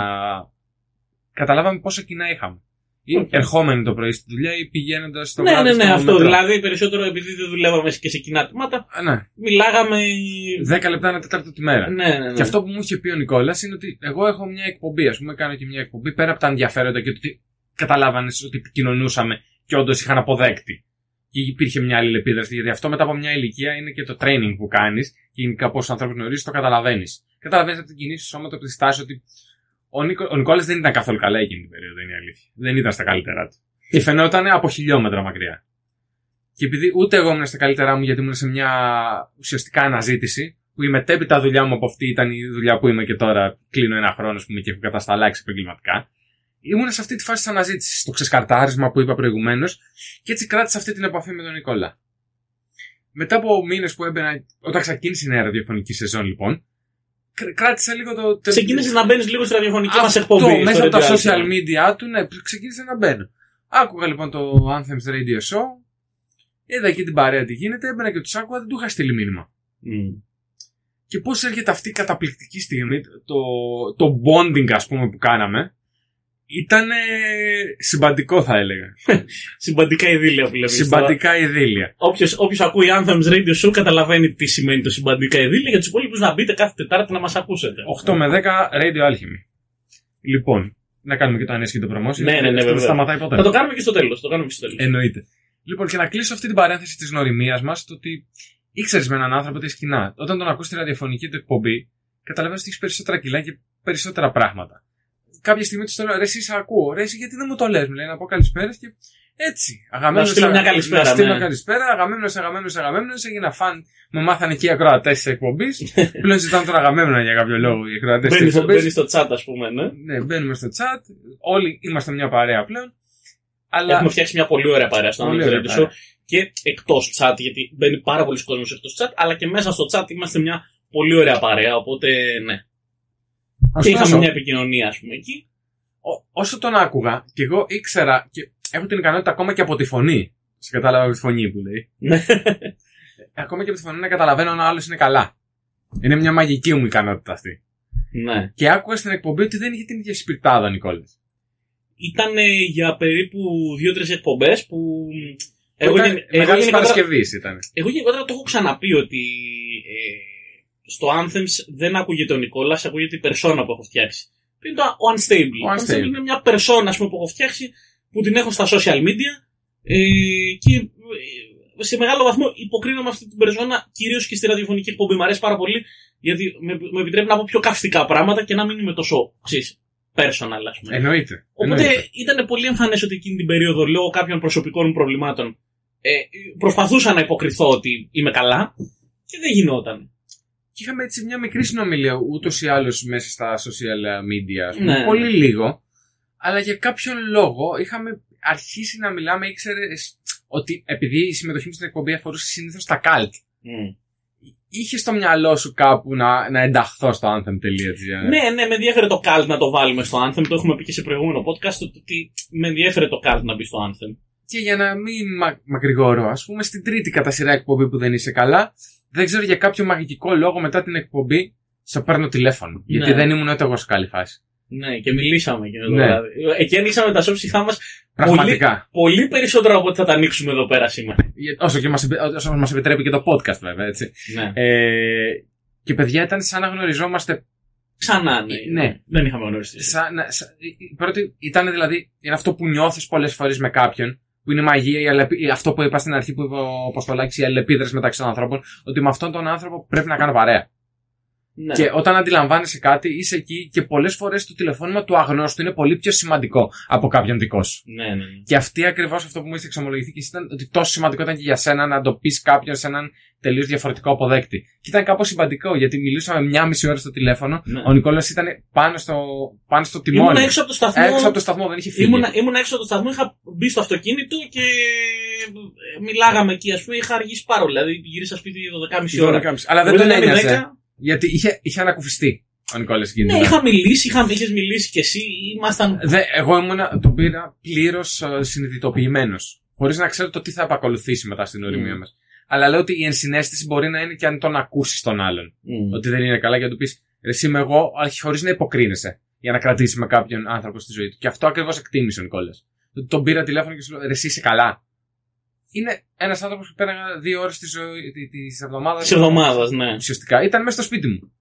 καταλάβαμε πόσα κοινά είχαμε. Ή Οκ. ερχόμενοι το πρωί στη δουλειά ή πηγαίνοντας στο Ναι, βράδυ ναι, ναι, στο αυτό. μετρό. Δηλαδή, περισσότερο επειδή δεν δουλεύαμε και σε κοινά τμήματα, Α, ναι. μιλάγαμε. 10 λεπτά ένα τέταρτο τη μέρα. Ναι, ναι, ναι. Και αυτό που μου είχε πει ο Νικόλας είναι ότι εγώ έχω μια εκπομπή, ας πούμε, κάνω και μια εκπομπή πέρα από τα ενδιαφέροντα και το ότι καταλάβανε ότι επικοινωνούσαμε και όντως είχαν αποδέκτη. Και υπήρχε μια άλλη επίδραση, γιατί αυτό μετά από μια ηλικία είναι και το training που κάνεις και γενικά πόσους ανθρώπους γνωρίζεις, το καταλαβαίνεις. Καταλαβαίνεις από την κοινή σου σώμα, από τη στάση ότι ο, Νίκο, ο Νικόλας δεν ήταν καθόλου καλά εκείνη την περίοδο, είναι η αλήθεια. Δεν ήταν στα καλύτερά του. Και φαινόταν από χιλιόμετρα μακριά. Και επειδή ούτε εγώ ήμουν στα καλύτερά μου, γιατί ήμουν σε μια ουσιαστικά αναζήτηση, που η μετέπειτα δουλειά μου από αυτή ήταν η δουλειά που είμαι και τώρα, κλείνω ένα χρόνο, ας πούμε, και έχω κατασταλάξει επαγγελματικά. Ήμουν σε αυτή τη φάση της αναζήτησης, στο ξεσκαρτάρισμα που είπα προηγουμένως, και έτσι κράτησα αυτή την επαφή με τον Νικόλα. Μετά από μήνες που έμπαινα, όταν ξεκίνησε η νέα ραδιοφωνική σεζόν, λοιπόν, κρ- κράτησα λίγο το. το- Ξεκίνησε να μπαίνεις λίγο στη ραδιοφωνική μας αυτό, εκπομπή. μέσα στο από τα Radio social Alpha. media του, ναι, ξεκίνησε να μπαίνω. Άκουγα λοιπόν το Anthems Radio Show, είδα εκεί την παρέα τι γίνεται, έμπαινα και τους άκουγα, δεν του είχα στείλει μήνυμα. Μ. Και πώς έρχεται αυτή η καταπληκτική στιγμή, το, το bonding ας πούμε που κάναμε, ήταν συμπαντικό θα έλεγα. *laughs* Συμπαντικά ειδήλια που λέμε. Συμπαντικά ειδήλια. Όποιος ακούει Anthems Radio Show καταλαβαίνει τι σημαίνει το συμπαντικά ειδήλια. Για τους υπόλοιπους να μπείτε κάθε Τετάρτη να μας ακούσετε. 8 με 10 Radio Alchemy. Λοιπόν, να κάνουμε και το ανέσχυτο promotion. Ναι, ναι, ναι, Αυτό βέβαια. Δεν σταματάει ποτέ. Θα το κάνουμε και στο τέλος. Το κάνουμε και στο τέλος. Εννοείται. Λοιπόν, και να κλείσω αυτή την παρένθεση της γνωριμίας μας, το ότι ήξερες με έναν άνθρωπο τι σκηνά. Όταν τον ακούς στη ραδιοφωνική του εκπομπή, καταλαβαίνεις ότι έχεις περισσότερα κιλά και περισσότερα πράγματα. Κάποια στιγμή τους λέω, ρε, εσύ σε ακούω. Ρε, εσύ γιατί δεν μου το λες, μου λέει να πω καλησπέρα και έτσι. Αγαμένο. Να σου στείλω μια καλησπέρα, Να στείλω ναι. καλησπέρα. Αγαμένο, αγαμένο, αγαμένο. Έγινα φαν. Με μάθανε και οι ακροατές της εκπομπής. *laughs* Πλέον ζητάνε τον αγαμένο για κάποιο λόγο οι ακροατές της Μπαίνεις στο, εκπομπής. μπαίνεις στο chat, ας πούμε, ναι. Ναι, μπαίνουμε στο chat. Όλοι είμαστε μια παρέα πλέον. Αλλά Έχουμε φτιάξει μια πολύ ωραία παρέα στο Πολύ Anthems ωραία Radio Show. παρέα. Και εκτός chat, γιατί μπαίνει πάρα πολλοί κόσμος εκτός chat, αλλά και μέσα στο chat είμαστε μια πολύ ωραία παρέα. Οπότε, ναι. Και είχαμε ωστόσο, μια επικοινωνία, ας πούμε, εκεί. Ό- όσο τον άκουγα, και εγώ ήξερα και έχω την ικανότητα ακόμα και από τη φωνή. Σε κατάλαβα από τη φωνή που λέει. Ναι. Ακόμα και από τη φωνή να καταλαβαίνω αν ο άλλος είναι καλά. Είναι μια μαγική μου ικανότητα αυτή. ναι. Και άκουγα στην εκπομπή ότι δεν είχε την ίδια σπιρτάδα ο Νικόλα. Ήταν για περίπου δύο-τρεις εκπομπές που. Εγώ, γεν- εγώ, Μεγάλης γενικότερα, Παρασκευής ήταν. εγώ γενικότερα το έχω ξαναπεί ότι ε, στο Anthems δεν ακούγεται ο Νικόλας, ακούγεται η περσόνα που έχω φτιάξει. Είναι το ο Unstable. Ο Unstable. είναι μια περσόνα ας πούμε, που έχω φτιάξει που την έχω στα social media ε, και ε, σε μεγάλο βαθμό υποκρίνω με αυτή την περσόνα κυρίως και στη ραδιοφωνική εκπομπή. Μου αρέσει πάρα πολύ γιατί με, με επιτρέπει να πω πιο καυστικά πράγματα και να μην είμαι τόσο ξέρεις, personal, ας πούμε. Εννοείται. Οπότε Εννοείται. ήταν πολύ εμφανές ότι εκείνη την περίοδο, λόγω κάποιων προσωπικών μου προβλημάτων, ε, προσπαθούσα να υποκριθώ ότι είμαι καλά και δεν γινόταν. Και είχαμε έτσι μια μικρή συνομιλία ούτως ή άλλως μέσα στα social media. Ας πούμε, Ναι. Πολύ λίγο. Αλλά για κάποιον λόγο είχαμε αρχίσει να μιλάμε, ήξερε ότι επειδή η συμμετοχή μου στην εκπομπή αφορούσε συνήθως τα cult, είχε στο μυαλό σου κάπου να, να ενταχθώ στο anthem.gr. Ναι, ναι, με ενδιαφέρε το cult να το βάλουμε στο Anthem. Το έχουμε πει και σε προηγούμενο podcast ότι με ενδιαφέρε το cult να μπει στο Anthem. Και για να μην μα, μακρηγορώ, ας πούμε, στην τρίτη κατά σειρά εκπομπή που δεν είσαι καλά, δεν ξέρω για κάποιο μαγικό λόγο μετά την εκπομπή σε παίρνω τηλέφωνο. Γιατί Ναι. δεν ήμουν ούτε εγώ σε καλή φάση. Ναι, και μιλήσαμε και με το Ναι. βράδυ. Εκεί ανοίξαμε τα σώψιχά μας Πραγματικά. πολύ περισσότερο από ό,τι θα τα ανοίξουμε εδώ πέρα σήμερα. Για- Όσο, και μας, επι- όσο μας επιτρέπει και το podcast, βέβαια, έτσι. Ναι. Ε, και παιδιά ήταν σαν να γνωριζόμαστε. Ξανά, ναι. Ναι. Δεν είχαμε γνωριστεί. Σαν, να- σαν- η πρώτη ήταν δηλαδή είναι αυτό που νιώθεις πολλές φορές με κάποιον, που είναι η μαγεία, η αλληλεπι- η- αυτό που είπα στην αρχή που είπε ο Αποστολάκης, η αλληλεπίδραση μεταξύ των ανθρώπων, ότι με αυτόν τον άνθρωπο πρέπει να κάνω παρέα. Ναι. Και όταν αντιλαμβάνεσαι κάτι, είσαι εκεί και πολλές φορές το τηλεφώνημα του αγνώστου είναι πολύ πιο σημαντικό από κάποιον δικός σου. Ναι, ναι, ναι. Και αυτή ακριβώς αυτό που μου είχε εξομολογηθεί και εσύ ήταν ότι τόσο σημαντικό ήταν και για σένα να το πεις κάποιον σε έναν τελείως διαφορετικό αποδέκτη. Και ήταν κάπως σημαντικό γιατί μιλούσαμε μια μισή ώρα στο τηλέφωνο. Ναι. Ο Νικόλας ήταν πάνω στο, πάνω στο τιμόνι. Ήμουν έξω από το σταθμό. Έξω από το σταθμό, δεν είχε φύγει. Ήμουν, ήμουν έξω από το σταθμό, είχα μπει στο αυτοκίνητο και μιλάγαμε εκεί, ας πούμε. Είχα αργήσει πάρα πολύ. Δηλαδή γύρισα σπίτι 12.30 ώρα. Αλλά δεν Οπότε τον ήταν ένοιαζε. 10. Γιατί είχε, είχε ανακουφιστεί ο Νικόλας εκείνη. Ναι, την ώρα. είχα μιλήσει, είχα, είχες μιλήσει κι εσύ. Ήμασταν. Δε, εγώ ήμουνα, τον πήρα πλήρως συνειδητοποιημένος. Χωρίς να ξέρω το τι θα επακολουθήσει μετά στην οριμία Mm. μας. Αλλά λέω ότι η ενσυναίσθηση μπορεί να είναι και αν τον ακούσεις τον άλλον. Μμ. Ότι δεν είναι καλά για να του πεις Εσύ είμαι εγώ, χωρίς να υποκρίνεσαι. Για να κρατήσεις με κάποιον άνθρωπο στη ζωή του. Και αυτό ακριβώς εκτίμησε ο Νικόλας. Ότι τον πήρα τηλέφωνο και σου λέω «Ρε, Εσύ είσαι καλά. Είναι ένας άνθρωπος που πέραγα δύο ώρες τη εβδομάδας. Της εβδομάδας, ναι. Ουσιαστικά ήταν μέσα στο σπίτι μου.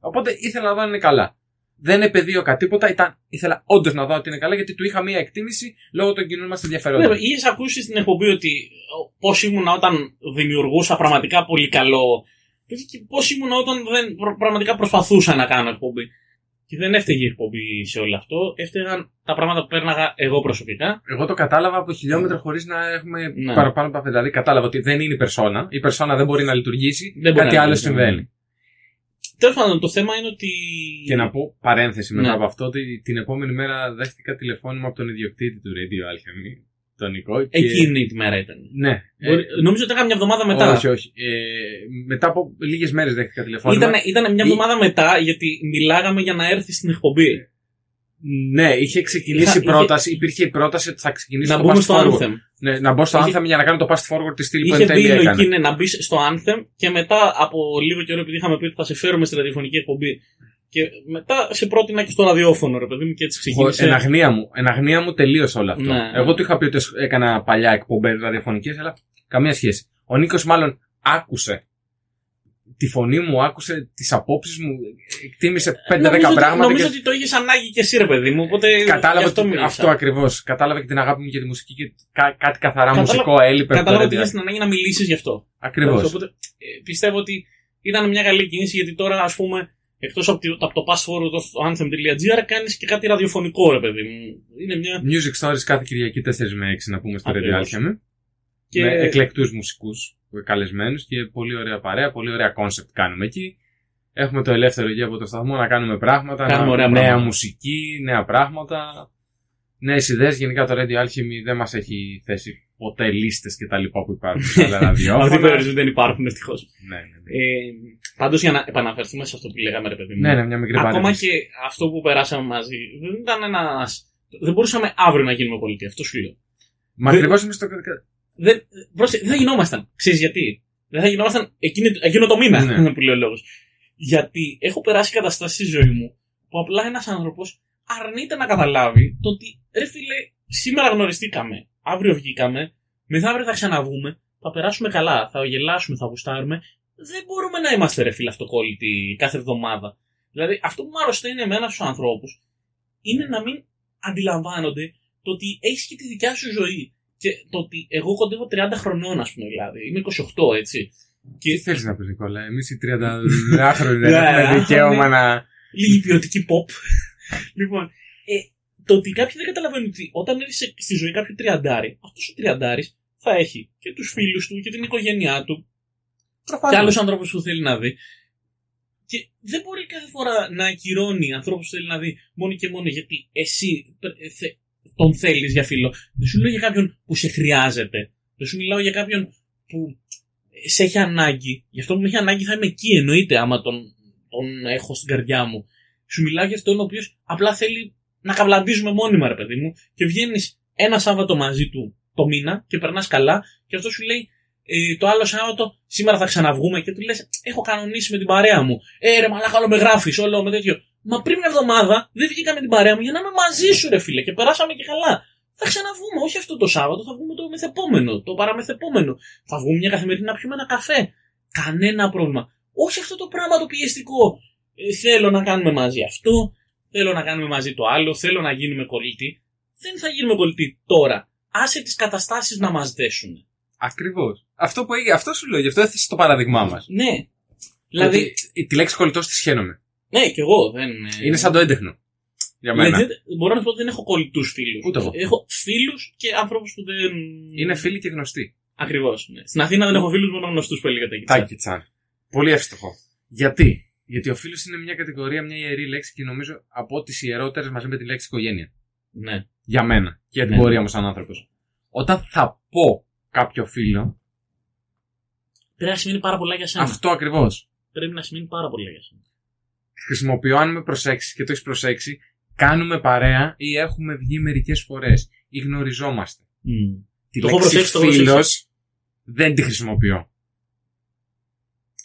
Οπότε ήθελα να δω αν είναι καλά. Δεν επεδίωκα τίποτα, ήταν, ήθελα όντως να δω ότι είναι καλά γιατί του είχα μία εκτίμηση λόγω των κοινών μας ενδιαφερόντων. Βέβαια, είχες ακούσει στην εκπομπή ότι πώς ήμουν όταν δημιουργούσα πραγματικά πολύ καλό. Και πώς ήμουν όταν δεν, προ- πραγματικά προσπαθούσα να κάνω εκπομπή. Και δεν έφταιγε η εκπομπή σε όλο αυτό. Έφταιγαν τα πράγματα που πέρναγα εγώ προσωπικά. Εγώ το κατάλαβα από χιλιόμετρα χωρίς να έχουμε Ναι. παραπάνω από αυτά. Δηλαδή, κατάλαβα ότι δεν είναι η περσόνα. Η περσόνα δεν μπορεί να λειτουργήσει. Δεν μπορεί κάτι να άλλο λειτουργήσει, συμβαίνει. Τέλος πάντων, το θέμα είναι ότι. Και να πω παρένθεση μετά Ναι. από αυτό ότι την επόμενη μέρα δέχτηκα τηλεφώνημα από τον ιδιοκτήτη του Radio Alchemy, τον Νικό. Και... Εκείνη τη μέρα ήταν. Ναι. Μπορεί- Νομίζω ότι ήταν μια εβδομάδα μετά. Όχι, όχι. Ε, μετά από λίγες μέρες δέχτηκα τηλεφώνημα. Ήταν, ήταν μια Ή- εβδομάδα μετά γιατί μιλάγαμε για να έρθει στην εκπομπή. Ναι, είχε ξεκινήσει Είχα- η πρόταση, υπήρχε η πρόταση ότι θα ξεκινήσει να το μπούμε fast στο forward. Anthem. Ναι, να μπω στο Είχε- Anthem για να κάνω το fast forward της στήλη που Είχε εν μπει τέλει η έκανε. λογική ναι, να μπεις στο Anthem και μετά από λίγο καιρό επειδή είχαμε πει ότι θα σε φέρουμε στη ραδιοφωνική εκπομπή. Και μετά σε πρότεινα και στο ραδιόφωνο, ρε παιδί μου, και έτσι Χω- ξεκίνησε. Εν αγνία μου, εν αγνία μου τελείωσε όλο αυτό. Ναι. Εγώ του είχα πει ότι έκανα παλιά εκπομπές ραδιοφωνικές, αλλά καμία σχέση. Ο Νίκος μάλλον άκουσε τη φωνή μου, άκουσε τις απόψεις μου, εκτίμησε 5-10 Νομίζω ότι- πράγματα. Νομίζω και... ότι το είχες ανάγκη και εσύ, ρε παιδί μου. Οπότε γι' Κατάλαβα αυτό ότι- μίλησα. αυτό ακριβώς. Κατάλαβα και την αγάπη μου για τη μουσική και κα- κάτι καθαρά Κατάλαβα- μουσικό έλειπε. από το Κατάλαβα ότι Radio. είχες την ανάγκη να μιλήσεις γι' αυτό. Ακριβώς. Οπότε ε, πιστεύω ότι ήταν μια καλή κίνηση γιατί τώρα, ας πούμε, εκτός από, τη- από το password στο anthem.gr κάνεις και κάτι ραδιοφωνικό, ρε παιδί μου. Είναι μια. Music Stories κάθε Κυριακή 4 με 6 να πούμε στο Radio Ακριβώς. Alchemy. Και... Με εκλεκτούς μουσικούς καλεσμένους και πολύ ωραία παρέα, πολύ ωραία concept κάνουμε εκεί. Έχουμε το ελεύθερο εκεί από το σταθμό να κάνουμε πράγματα, Κάνουμε να, ωραία νέα πράγματα. μουσική, νέα πράγματα, νέες ιδέες. Γενικά το Radio Alchemy δεν μας έχει θέσει ποτέ λίστες και τα λοιπά που υπάρχουν σε άλλα *laughs* Αυτή ραδιόφωνα. περιορισμοί δεν υπάρχουν, ευτυχώς. ναι, ναι, ναι. Ε, Πάντως για να επαναφερθούμε σε αυτό που λέγαμε, ρε παιδί μου. ναι, ναι, μια μικρή Ακόμα παρένθεση. και αυτό που περάσαμε μαζί δεν ήταν ένα. Δεν μπορούσαμε αύριο να γίνουμε πολιτεία. Αυτό σου λέω. Μα δεν- ακριβώς είμαι στο... Δεν, πρόσεχε, δεν θα γινόμασταν. Ξέρεις γιατί; Δεν θα γινόμασταν εκείνη, εκείνο το μήνα Ναι. *laughs* που λέει ο λόγος. Γιατί έχω περάσει καταστάσεις στη ζωή μου που απλά ένας άνθρωπος αρνείται να καταλάβει το ότι ρε φίλε, σήμερα γνωριστήκαμε, αύριο βγήκαμε, μεθαύριο θα ξαναβγούμε, θα περάσουμε καλά, θα γελάσουμε, θα γουστάρουμε. Δεν μπορούμε να είμαστε ρε φίλε αυτοκόλλητοι κάθε εβδομάδα. Δηλαδή αυτό που μου αρρωσταίνει εμένα στους ανθρώπους είναι να μην αντιλαμβάνονται το ότι έχεις και τη δικιά σου ζωή. Και το ότι εγώ κοντεύω 30 χρονών, ας πούμε, δηλαδή. Είμαι 28, έτσι. Τι Και θέλεις να πεις Νικόλα, εμείς οι 30 χρονοι δεν Ναι, έχουμε ναι. δικαίωμα να... λίγη ποιοτική pop. λοιπόν, ε, το ότι κάποιοι δεν καταλαβαίνουν ότι όταν έρθει στη ζωή κάποιου τριαντάρι, αυτός ο τριαντάρι θα έχει και τους φίλους του και την οικογένειά του και άλλους ανθρώπους που θέλει να δει. Και δεν μπορεί κάθε φορά να ακυρώνει ανθρώπους που θέλει να δει μόνο και μόνο γιατί εσύ ε, θε, τον θέλεις για φίλο. Δεν σου λέω για κάποιον που σε χρειάζεται. Δεν σου μιλάω για κάποιον που σε έχει ανάγκη. Γι' αυτό που με έχει ανάγκη θα είμαι εκεί, εννοείται, άμα τον, τον έχω στην καρδιά μου. Σου μιλάω για αυτόν ο οποίος απλά θέλει να καβλαντίζουμε μόνιμα, ρε παιδί μου, και βγαίνεις ένα Σάββατο μαζί του το μήνα και περνάς καλά, και αυτό σου λέει ε, το άλλο Σάββατο σήμερα θα ξαναβγούμε και του λες: Έχω κανονίσει με την παρέα μου. Ε, ρε, μαλάκα, όλο με γράφεις, όλο με τέτοιο. Μα πριν μια εβδομάδα δεν βγήκα με την παρέα μου για να είμαι μαζί σου, ρε φίλε, και περάσαμε και καλά. Θα ξαναβγούμε, όχι αυτό το Σάββατο, θα βγούμε το μεθεπόμενο, το παραμεθεπόμενο. Θα βγούμε μια καθημερινή να πιούμε ένα καφέ. Κανένα πρόβλημα. Όχι αυτό το πράγμα το πιεστικό. Ε, θέλω να κάνουμε μαζί αυτό, θέλω να κάνουμε μαζί το άλλο, θέλω να γίνουμε κολλητοί. Δεν θα γίνουμε κολλητοί τώρα. Άσε τις καταστάσεις να μας δέσουν. Ακριβώς. Αυτό που έγινε, αυτό σου λέω, γι' αυτό έθεσε το παράδειγμά μας. Ναι. Δηλαδή, Ότι τη λέξη κολλητός τη σχένομαι. ναι, κι εγώ δεν. Είναι σαν το έντεχνο. Για μένα. Δηλαδή, μπορώ να σου πω ότι δεν έχω κολλητούς φίλους. Ούτε εγώ. Έχω φίλους και άνθρωπους που δεν. Είναι φίλοι και γνωστοί. Ακριβώς. Ναι. Στην Αθήνα δεν έχω φίλους, μόνο γνωστούς που έλεγα τα Τάκι τσάν. Πολύ εύστοχο. Γιατί; Γιατί ο φίλος είναι μια κατηγορία, μια ιερή λέξη και νομίζω από τι ιερότερες μαζί με τη λέξη οικογένεια. Ναι. Για μένα. Και για την Ναι. πορεία μου σαν άνθρωπος. Όταν θα πω κάποιο φίλο, Πρέπει να σημαίνει πάρα πολλά για σένα. αυτό ακριβώς. Πρέπει να σημαίνει πάρα πολλά για σένα. Χρησιμοποιώ, αν με προσέξεις και το έχεις προσέξει, κάνουμε παρέα ή έχουμε βγει μερικές φορές ή γνωριζόμαστε. Τη Το έχω λέξη προσέξει, το έχω φίλος προσέξει. δεν τη χρησιμοποιώ.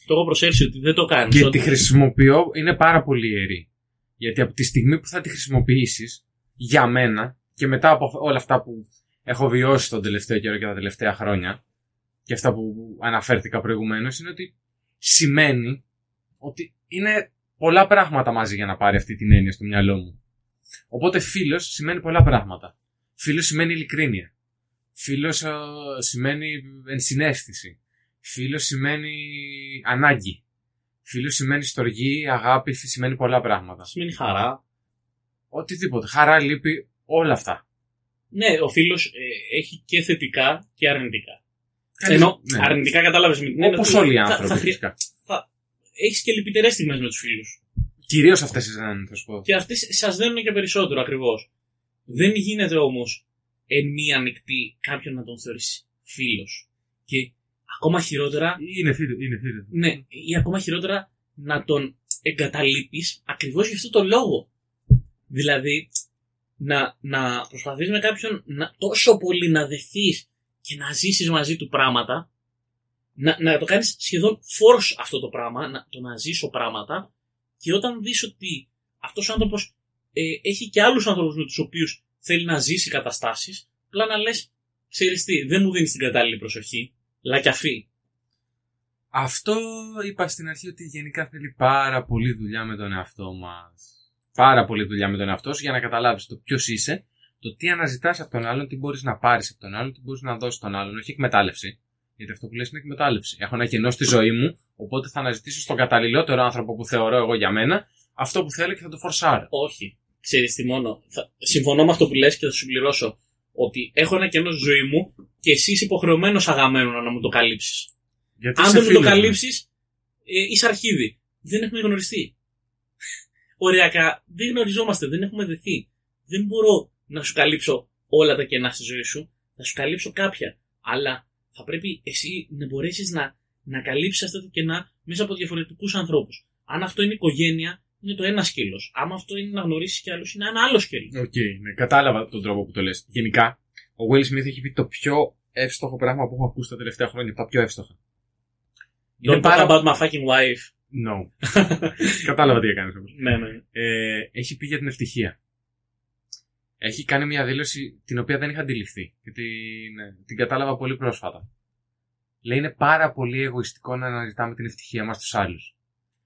Το έχω προσέξει ότι δεν το κάνεις. Και τη χρησιμοποιώ είναι πάρα πολύ ιερή. Γιατί από τη στιγμή που θα τη χρησιμοποιήσεις για μένα και μετά από όλα αυτά που έχω βιώσει τον τελευταίο καιρό και τα τελευταία χρόνια και αυτά που αναφέρθηκα προηγουμένως είναι ότι σημαίνει ότι είναι πολλά πράγματα μαζί για να πάρει αυτή την έννοια στο μυαλό μου. Οπότε φίλος σημαίνει πολλά πράγματα. Φίλος σημαίνει ειλικρίνεια. Φίλος σημαίνει ενσυναίσθηση. Φίλος σημαίνει ανάγκη. Φίλος σημαίνει στοργή, αγάπη, σημαίνει πολλά πράγματα. Σημαίνει χαρά. Οτιδήποτε. Χαρά, λύπη, όλα αυτά. Ναι, ο φίλος έχει και θετικά και αρνητικά. Κανείς- Ενώ ναι. αρνητικά κατάλαβες με την έννοια Όπως ότι όλοι οι θα- άνθρωποι θα χρει- φυσικά. Έχεις και λυπητερές στιγμές με τους φίλους. Κυρίως αυτές εσένα, θα σου πω. Και αυτές σας δίνουν και περισσότερο ακριβώς. Δεν γίνεται όμως εν μία νυχτή κάποιον να τον θεωρήσει φίλος. Και ακόμα χειρότερα, Είναι φίλο, είναι φίλο. ναι, ή ακόμα χειρότερα να τον εγκαταλείπεις ακριβώς για αυτό το λόγο. Δηλαδή, να, να προσπαθείς με κάποιον να, τόσο πολύ να δεθείς και να ζήσεις μαζί του πράγματα, να, να το κάνεις σχεδόν force αυτό το πράγμα, να, το να ζήσω πράγματα και όταν δεις ότι αυτός ο άνθρωπος ε, έχει και άλλους άνθρωπους με τους οποίους θέλει να ζήσει καταστάσεις, απλά να λες, ξέρεις τι, δεν μου δίνεις την κατάλληλη προσοχή, λακιαφή. Αυτό είπα στην αρχή ότι γενικά θέλει πάρα πολύ δουλειά με τον εαυτό μας. Πάρα πολύ δουλειά με τον εαυτό σου για να καταλάβεις το ποιος είσαι, το τι αναζητάς από τον άλλον, τι μπορείς να πάρεις από τον άλλον, τι μπορείς να δώσεις στον άλλον, όχι εκμετάλλευση. Γιατί αυτό που λες είναι εκμετάλλευση. Έχω ένα κενό στη ζωή μου, οπότε θα αναζητήσω στον καταλληλότερο άνθρωπο που θεωρώ εγώ για μένα αυτό που θέλω και θα το φορσάρω. Όχι. Ξέρεις τι μόνο. Θα, συμφωνώ με αυτό που λες και θα σου πληρώσω. Ότι έχω ένα κενό στη ζωή μου και εσύ είσαι υποχρεωμένος αγαμένο να μου το καλύψεις. Γιατί Αν είσαι δεν μου το φίλος μου. καλύψεις, ε, είσαι αρχίδι. Δεν έχουμε γνωριστεί. *laughs* Ωριακά, δεν γνωριζόμαστε, δεν έχουμε δεθεί. Δεν μπορώ να σου καλύψω όλα τα κενά στη ζωή σου. Θα σου καλύψω κάποια. Αλλά θα πρέπει εσύ να μπορέσεις να, να καλύψεις αυτά τα κενά μέσα από διαφορετικούς ανθρώπους. Αν αυτό είναι οικογένεια, είναι το ένα σκέλος. Άμα αυτό είναι να γνωρίσεις κι άλλους, είναι ένα άλλο σκέλος. Οκ, ναι, κατάλαβα τον τρόπο που το λες. Γενικά, ο Will Smith έχει πει το πιο εύστοχο πράγμα που έχω ακούσει τα τελευταία χρόνια, από τα πιο εύστοχα. Don't talk about my fucking wife. No. *laughs* Κατάλαβα τι έκανες όμως. ναι, ναι. Ε, έχει πει για την ευτυχία. Έχει κάνει μια δήλωση την οποία δεν είχα αντιληφθεί και την, ε, την κατάλαβα πολύ πρόσφατα. Λέει είναι πάρα πολύ εγωιστικό να αναζητάμε την ευτυχία μας στους άλλους.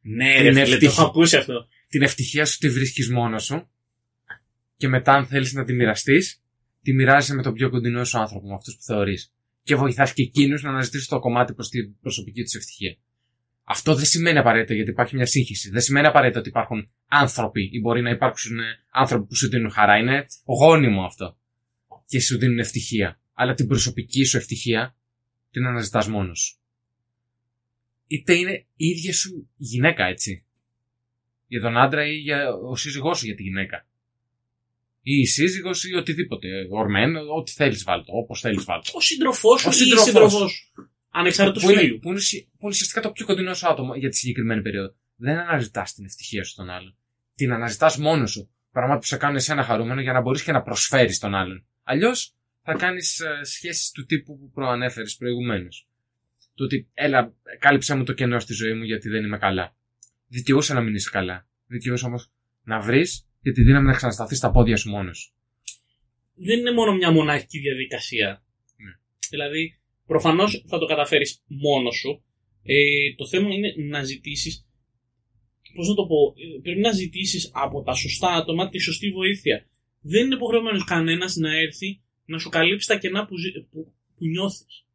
Ναι, Είναι ρε φίλε, το ευτυχή. έχω ακούσει αυτό. Την ευτυχία σου τη βρίσκεις μόνος σου και μετά αν θέλεις να τη μοιραστείς, τη μοιράζεσαι με τον πιο κοντινό σου άνθρωπο, με αυτούς που θεωρείς. Και βοηθάς και εκείνους να αναζητήσουν το κομμάτι προς την προσωπική τους ευτυχία. Αυτό δεν σημαίνει απαραίτητα γιατί υπάρχει μια σύγχυση. Δεν σημαίνει απαραίτητα ότι υπάρχουν άνθρωποι ή μπορεί να υπάρξουν ε, άνθρωποι που σου δίνουν χαρά. Είναι γόνιμο αυτό. Και σου δίνουν ευτυχία. Αλλά την προσωπική σου ευτυχία την αναζητάς μόνος σου. Είτε είναι η ίδια σου γυναίκα, έτσι. Για τον άντρα ή για ο σύζυγός σου για τη γυναίκα. Ή η σύζυγος ή οτιδήποτε. Ορμένο, ό,τι θέλεις βάλτο. Όπως θέλεις βάλτο. Ο σύντροφός σου Ο ή η σύντροφός σύντροφός σου. Ανεξάρτητο Που είναι, φίλου. που, είναι, ουσι- που είναι ουσιαστικά το πιο κοντινό σου άτομο για τη συγκεκριμένη περίοδο. Δεν αναζητάς την ευτυχία σου στον άλλον. Την αναζητάς μόνος σου. Πράγματα που σε κάνουν εσένα χαρούμενο για να μπορείς και να προσφέρεις στον άλλον. Αλλιώς θα κάνεις σχέσεις του τύπου που προανέφερες προηγουμένως. Το ότι, έλα, κάλυψε μου το κενό στη ζωή μου γιατί δεν είμαι καλά. Δικαιούσε να μην είσαι καλά. Δικαιούσε όμως να βρεις και τη δύναμη να ξανασταθείς στα πόδια σου μόνος σου. δεν είναι μόνο μια μοναχική διαδικασία. Ναι. Δηλαδή, προφανώς θα το καταφέρεις μόνος σου. Ε, το θέμα είναι να ζητήσεις. Πώς να το πω, ε, πρέπει να ζητήσεις από τα σωστά άτομα τη σωστή βοήθεια. Δεν είναι υποχρεωμένος κανένας να έρθει να σου καλύψει τα κενά που, ζη- που, που νιώθεις.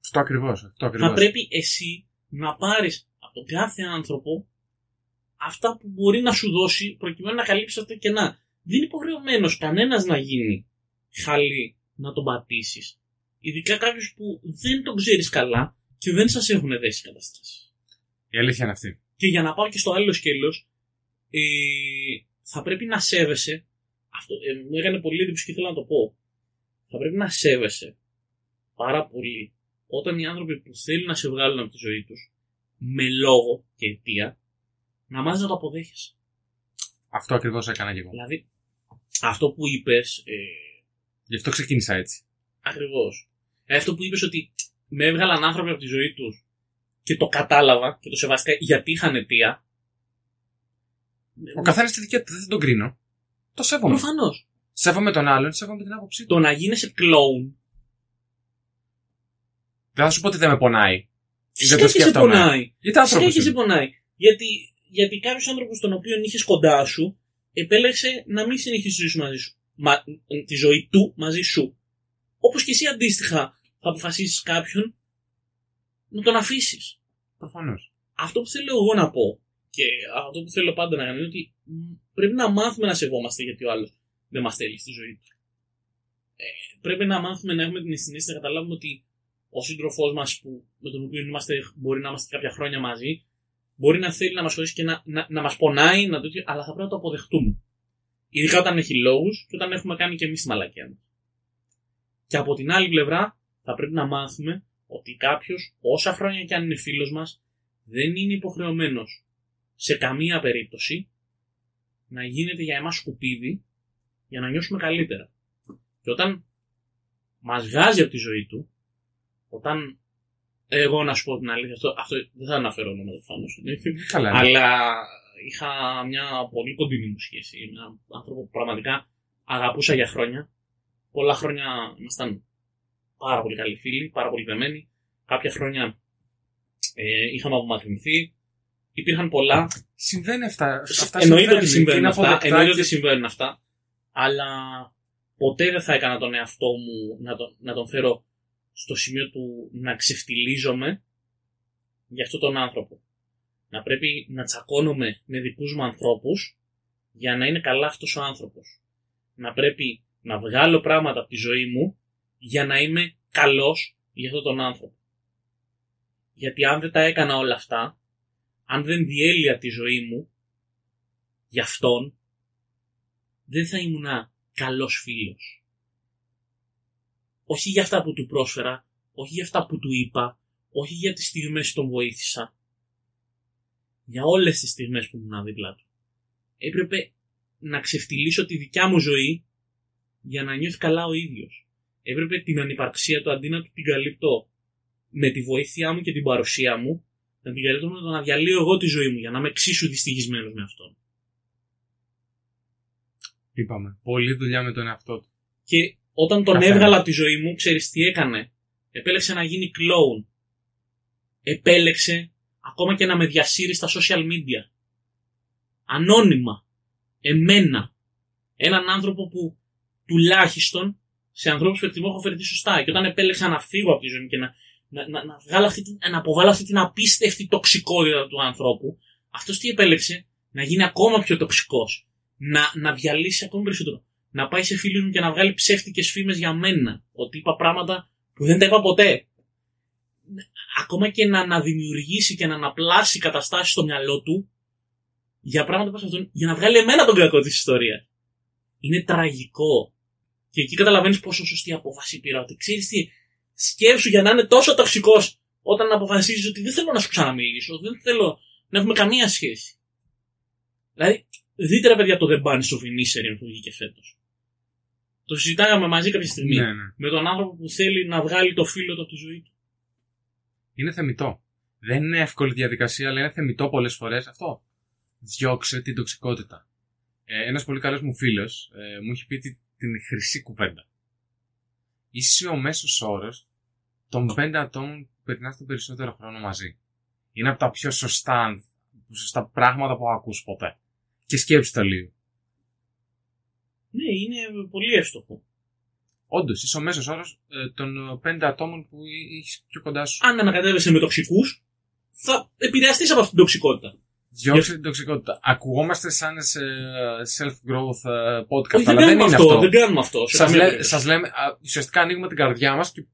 Αυτό ακριβώς. Αυτό ακριβώς. Θα πρέπει εσύ να πάρεις από τον κάθε άνθρωπο αυτά που μπορεί να σου δώσει προκειμένου να καλύψεις αυτά τα κενά. Δεν είναι υποχρεωμένος κανένας να γίνει χαλί να τον πατήσεις. Ειδικά κάποιο που δεν τον ξέρεις καλά και δεν σας έχουν δέσει καταστάσεις. Η αλήθεια είναι αυτή. Και για να πάω και στο άλλο σκέλος, ε, θα πρέπει να σέβεσαι. Αυτό ε, μου έκανε πολύ εντύπωση και ήθελα να το πω. Θα πρέπει να σέβεσαι πάρα πολύ όταν οι άνθρωποι που θέλουν να σε βγάλουν από τη ζωή τους με λόγο και αιτία να μάθει να το αποδέχεσαι. Αυτό ακριβώς έκανα και εγώ. Δηλαδή, αυτό που είπες. Ε, Γι' αυτό ξεκίνησα έτσι. Ακριβώς. Αυτό που είπες ότι με έβγαλαν άνθρωποι από τη ζωή τους και το κατάλαβα και το σεβαστικά γιατί είχαν αιτία. Ο καθένας τη δικιά του δεν τον κρίνω. Το σέβομαι. Προφανώς. Σέβομαι τον άλλον, σέβομαι την άποψή του. Το να γίνεσαι κλόουν Δεν θα σου πω ότι δεν με πονάει. Δεν Φυσικά το και σε σκέφτομαι. πονάει. Γιατί άνθρωπος. Φυσικά και σε πονάει. Γιατί, γιατί κάποιος άνθρωπος τον οποίο είχες κοντά σου επέλεξε να μην συνεχίσει τη ζωή, σου μαζί σου. Μα, τη ζωή του μαζί σου. Όπως και εσύ αντίστοιχα θα αποφασίσεις κάποιον να τον αφήσεις. Προφανώς. Αυτό που θέλω εγώ να πω και αυτό που θέλω πάντα να κάνω είναι ότι μ, πρέπει να μάθουμε να σεβόμαστε γιατί ο άλλος δεν μας θέλει στη ζωή του. Ε, πρέπει να μάθουμε να έχουμε την συνέστηση να καταλάβουμε ότι ο σύντροφός μας με τον οποίο είμαστε, μπορεί να είμαστε κάποια χρόνια μαζί, μπορεί να θέλει να μας χωρίσει και να, να, να μας πονάει, να το, αλλά θα πρέπει να το αποδεχτούμε. Ειδικά όταν έχει λόγους και όταν έχουμε κάνει και εμείς τη μαλακία μας. Και από την άλλη πλευρά, θα πρέπει να μάθουμε ότι κάποιος, όσα χρόνια και αν είναι φίλος μας, δεν είναι υποχρεωμένος σε καμία περίπτωση να γίνεται για εμάς σκουπίδι για να νιώσουμε καλύτερα. Και όταν μας βγάζει από τη ζωή του, όταν εγώ να σου πω την αλήθεια, αυτό, αυτό δεν θα αναφέρω ονόματα προφανώς, Καλά. ναι. αλλά είχα μια πολύ κοντινή μου σχέση με έναν άνθρωπο που πραγματικά αγαπούσα για χρόνια. Πολλά χρόνια ήμασταν πάρα πολύ καλοί φίλοι, πάρα πολύ δεμένοι. Κάποια χρόνια ε, είχαμε απομακρυνθεί. Υπήρχαν πολλά. Συμβαίνει αυτά. αυτά Εννοείται ότι και συμβαίνουν είναι αυτά. αποδεκτά Εννοείται και- ότι συμβαίνουν αυτά. Αλλά ποτέ δεν θα έκανα τον εαυτό μου να τον, να τον φέρω στο σημείο του να ξεφτιλίζομαι για αυτόν τον άνθρωπο. Να πρέπει να τσακώνομαι με δικούς μου ανθρώπους για να είναι καλά αυτός ο άνθρωπος. Να πρέπει να βγάλω πράγματα από τη ζωή μου για να είμαι καλός για αυτόν τον άνθρωπο. Γιατί αν δεν τα έκανα όλα αυτά, αν δεν διέλυα τη ζωή μου για αυτόν, δεν θα ήμουνα καλός φίλος. Όχι για αυτά που του πρόσφερα, όχι για αυτά που του είπα, όχι για τις στιγμές που τον βοήθησα. Για όλες τις στιγμές που ήμουν δίπλα του. Έπρεπε να ξεφτυλίσω τη δικιά μου ζωή για να νιώθει καλά ο ίδιος. Έπρεπε την ανυπαρξία του αντί να του την καλύπτω με τη βοήθειά μου και την παρουσία μου, να την καλύπτω με το να διαλύω εγώ τη ζωή μου για να είμαι εξίσου δυστυχισμένος με αυτόν. Είπαμε. Πολλή δουλειά με τον εαυτό του. Και όταν τον Καθένα. έβγαλα από τη ζωή μου, ξέρεις τι έκανε; Επέλεξε να γίνει κλόουν. Επέλεξε ακόμα και να με διασύρει στα social media. Ανώνυμα. Εμένα. Έναν άνθρωπο που τουλάχιστον σε ανθρώπους που εκτιμώ έχω φερθεί σωστά. Και όταν επέλεξα να φύγω από τη ζωή μου και να, να, να, να, βγάλω αυτή, την- να αποβάλω αυτή την απίστευτη τοξικότητα του ανθρώπου, αυτός τι επέλεξε, να γίνει ακόμα πιο τοξικός. Να, να διαλύσει ακόμη περισσότερο. Να πάει σε φίλους μου και να βγάλει ψεύτικες φήμες για μένα. Ότι είπα πράγματα που δεν τα είπα ποτέ. Ακόμα και να, να δημιουργήσει και να αναπλάσει καταστάσεις στο μυαλό του για πράγματα που αυτόν, για να βγάλει εμένα τον κακό της ιστορίας. Είναι τραγικό. Και εκεί καταλαβαίνεις πόσο σωστή απόφαση πήρα. Ότι ξέρεις τι, σκέψου για να είναι τόσο τοξικός όταν αποφασίζεις ότι δεν θέλω να σου ξαναμιλήσω, δεν θέλω να έχουμε καμία σχέση. Δηλαδή, δείτε ρε παιδιά το The Bunch of Inisherin που βγήκε φέτος. Το συζητάγαμε μαζί κάποια στιγμή. Ναι, ναι. Με τον άνθρωπο που θέλει να βγάλει το φίλο του από τη ζωή του. Είναι θεμητό. Δεν είναι εύκολη διαδικασία, αλλά είναι θεμητό πολλές φορές αυτό. Διώξε την τοξικότητα. Ε, Ένας πολύ καλός μου φίλος ε, μου έχει πει τη- την χρυσή κουβέντα. Είσαι ο μέσος όρος των πέντε ατόμων που περνάς τον περισσότερο χρόνο μαζί. Είναι από τα πιο σωστά, σωστά πράγματα που έχω ακούσει ποτέ. Και σκέψου το λίγο. Ναι, είναι πολύ εύστοχο. Όντως, είσαι ο μέσος όρος των ε, πέντε ατόμων που έχει πιο κοντά σου. Αν ανακατεύεσαι με τοξικούς, θα επηρεαστείς από αυτή την τοξικότητα. Διώξε την τοξικότητα. Ακουγόμαστε σαν σε self-growth ε, podcast, Όχι, δεν αλλά δεν κάνουμε είναι αυτό. αυτό. Δεν κάνουμε αυτό. σε Σας, καμία λέ, περίπτωση. σας λέμε, α, ουσιαστικά ανοίγουμε την καρδιά μας και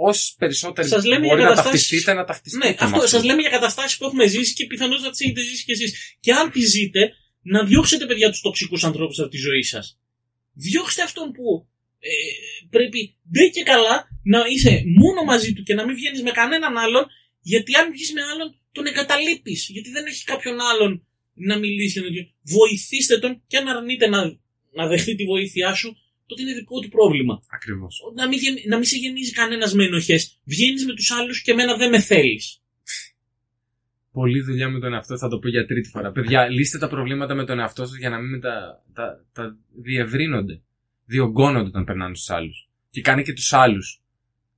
όσοι περισσότεροι Σας λέμε μπορεί για να καταστάσεις- ταυτιστείτε, να ταυτιστείτε Ναι, με αυτό αυτό. σας λέμε για καταστάσεις που έχουμε ζήσει και πιθανώς να τις έχετε ζήσει κι εσείς. Και αν τις ζείτε, να διώξετε παιδιά τους τοξικούς ανθρώπους από τη ζωή σας. Διώξτε αυτόν που ε, πρέπει ντε και καλά να είσαι μόνο μαζί του και να μην βγαίνεις με κανέναν άλλον, γιατί αν βγεις με άλλον τον εγκαταλείπεις. Γιατί δεν έχεις κάποιον άλλον να μιλήσει. Να... Βοηθήστε τον και αν αρνείται να, να δεχτεί τη βοήθειά σου, τότε είναι δικό του πρόβλημα. Ακριβώς. Να μην, γεμι- να μην σε γεμίζει κανένας με ενοχές. Βγαίνεις με τους άλλους και εμένα δεν με θέλεις. Πολλή δουλειά με τον εαυτό, θα το πω για τρίτη φορά. Παιδιά, λύστε τα προβλήματα με τον εαυτό σας για να μην τα, τα, τα διευρύνονται. Διωγγώνονται όταν περνάνε στους άλλους. Και κάνει και τους άλλους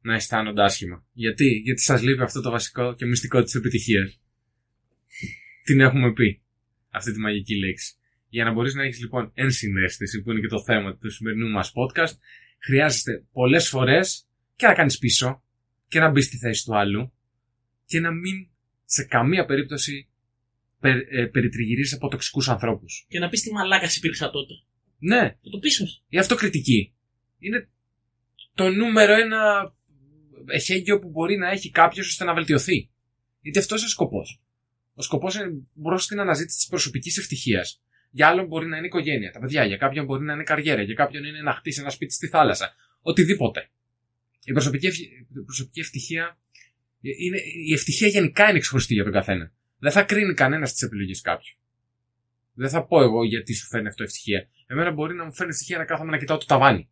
να αισθάνονται άσχημα. Γιατί, Γιατί σας λείπει αυτό το βασικό και μυστικό της επιτυχίας. Την έχουμε πει. Αυτή τη μαγική λέξη. Για να μπορείς να έχεις λοιπόν ενσυναίσθηση, που είναι και το θέμα του σημερινού μας podcast, χρειάζεται πολλές φορές και να κάνεις πίσω και να μπεις στη θέση του άλλου και να μην σε καμία περίπτωση περ, ε, περιτριγυρίζεις από τοξικούς ανθρώπους. Και να πεις τι μαλάκας υπήρξα τότε. Ναι, Και το πίσω. η αυτοκριτική είναι το νούμερο ένα εχέγγυο που μπορεί να έχει κάποιος ώστε να βελτιωθεί. Γιατί αυτός είναι ο σκοπός. Ο σκοπός είναι μπρος στην αναζήτηση της προσωπικής ευτυχίας. Για άλλον μπορεί να είναι η οικογένεια, τα παιδιά. Για κάποιον μπορεί να είναι η καριέρα. Για κάποιον είναι να χτίσει ένα σπίτι στη θάλασσα. Οτιδήποτε. Η προσωπική, ευχ- η προσωπική ευτυχία. Είναι, η ευτυχία γενικά είναι ξεχωριστή για τον καθένα. Δεν θα κρίνει κανένας τις επιλογές κάποιου. Δεν θα πω εγώ γιατί σου φέρνει αυτό ευτυχία. Εμένα μπορεί να μου φέρνει ευτυχία να κάθομαι να κοιτάω το ταβάνι.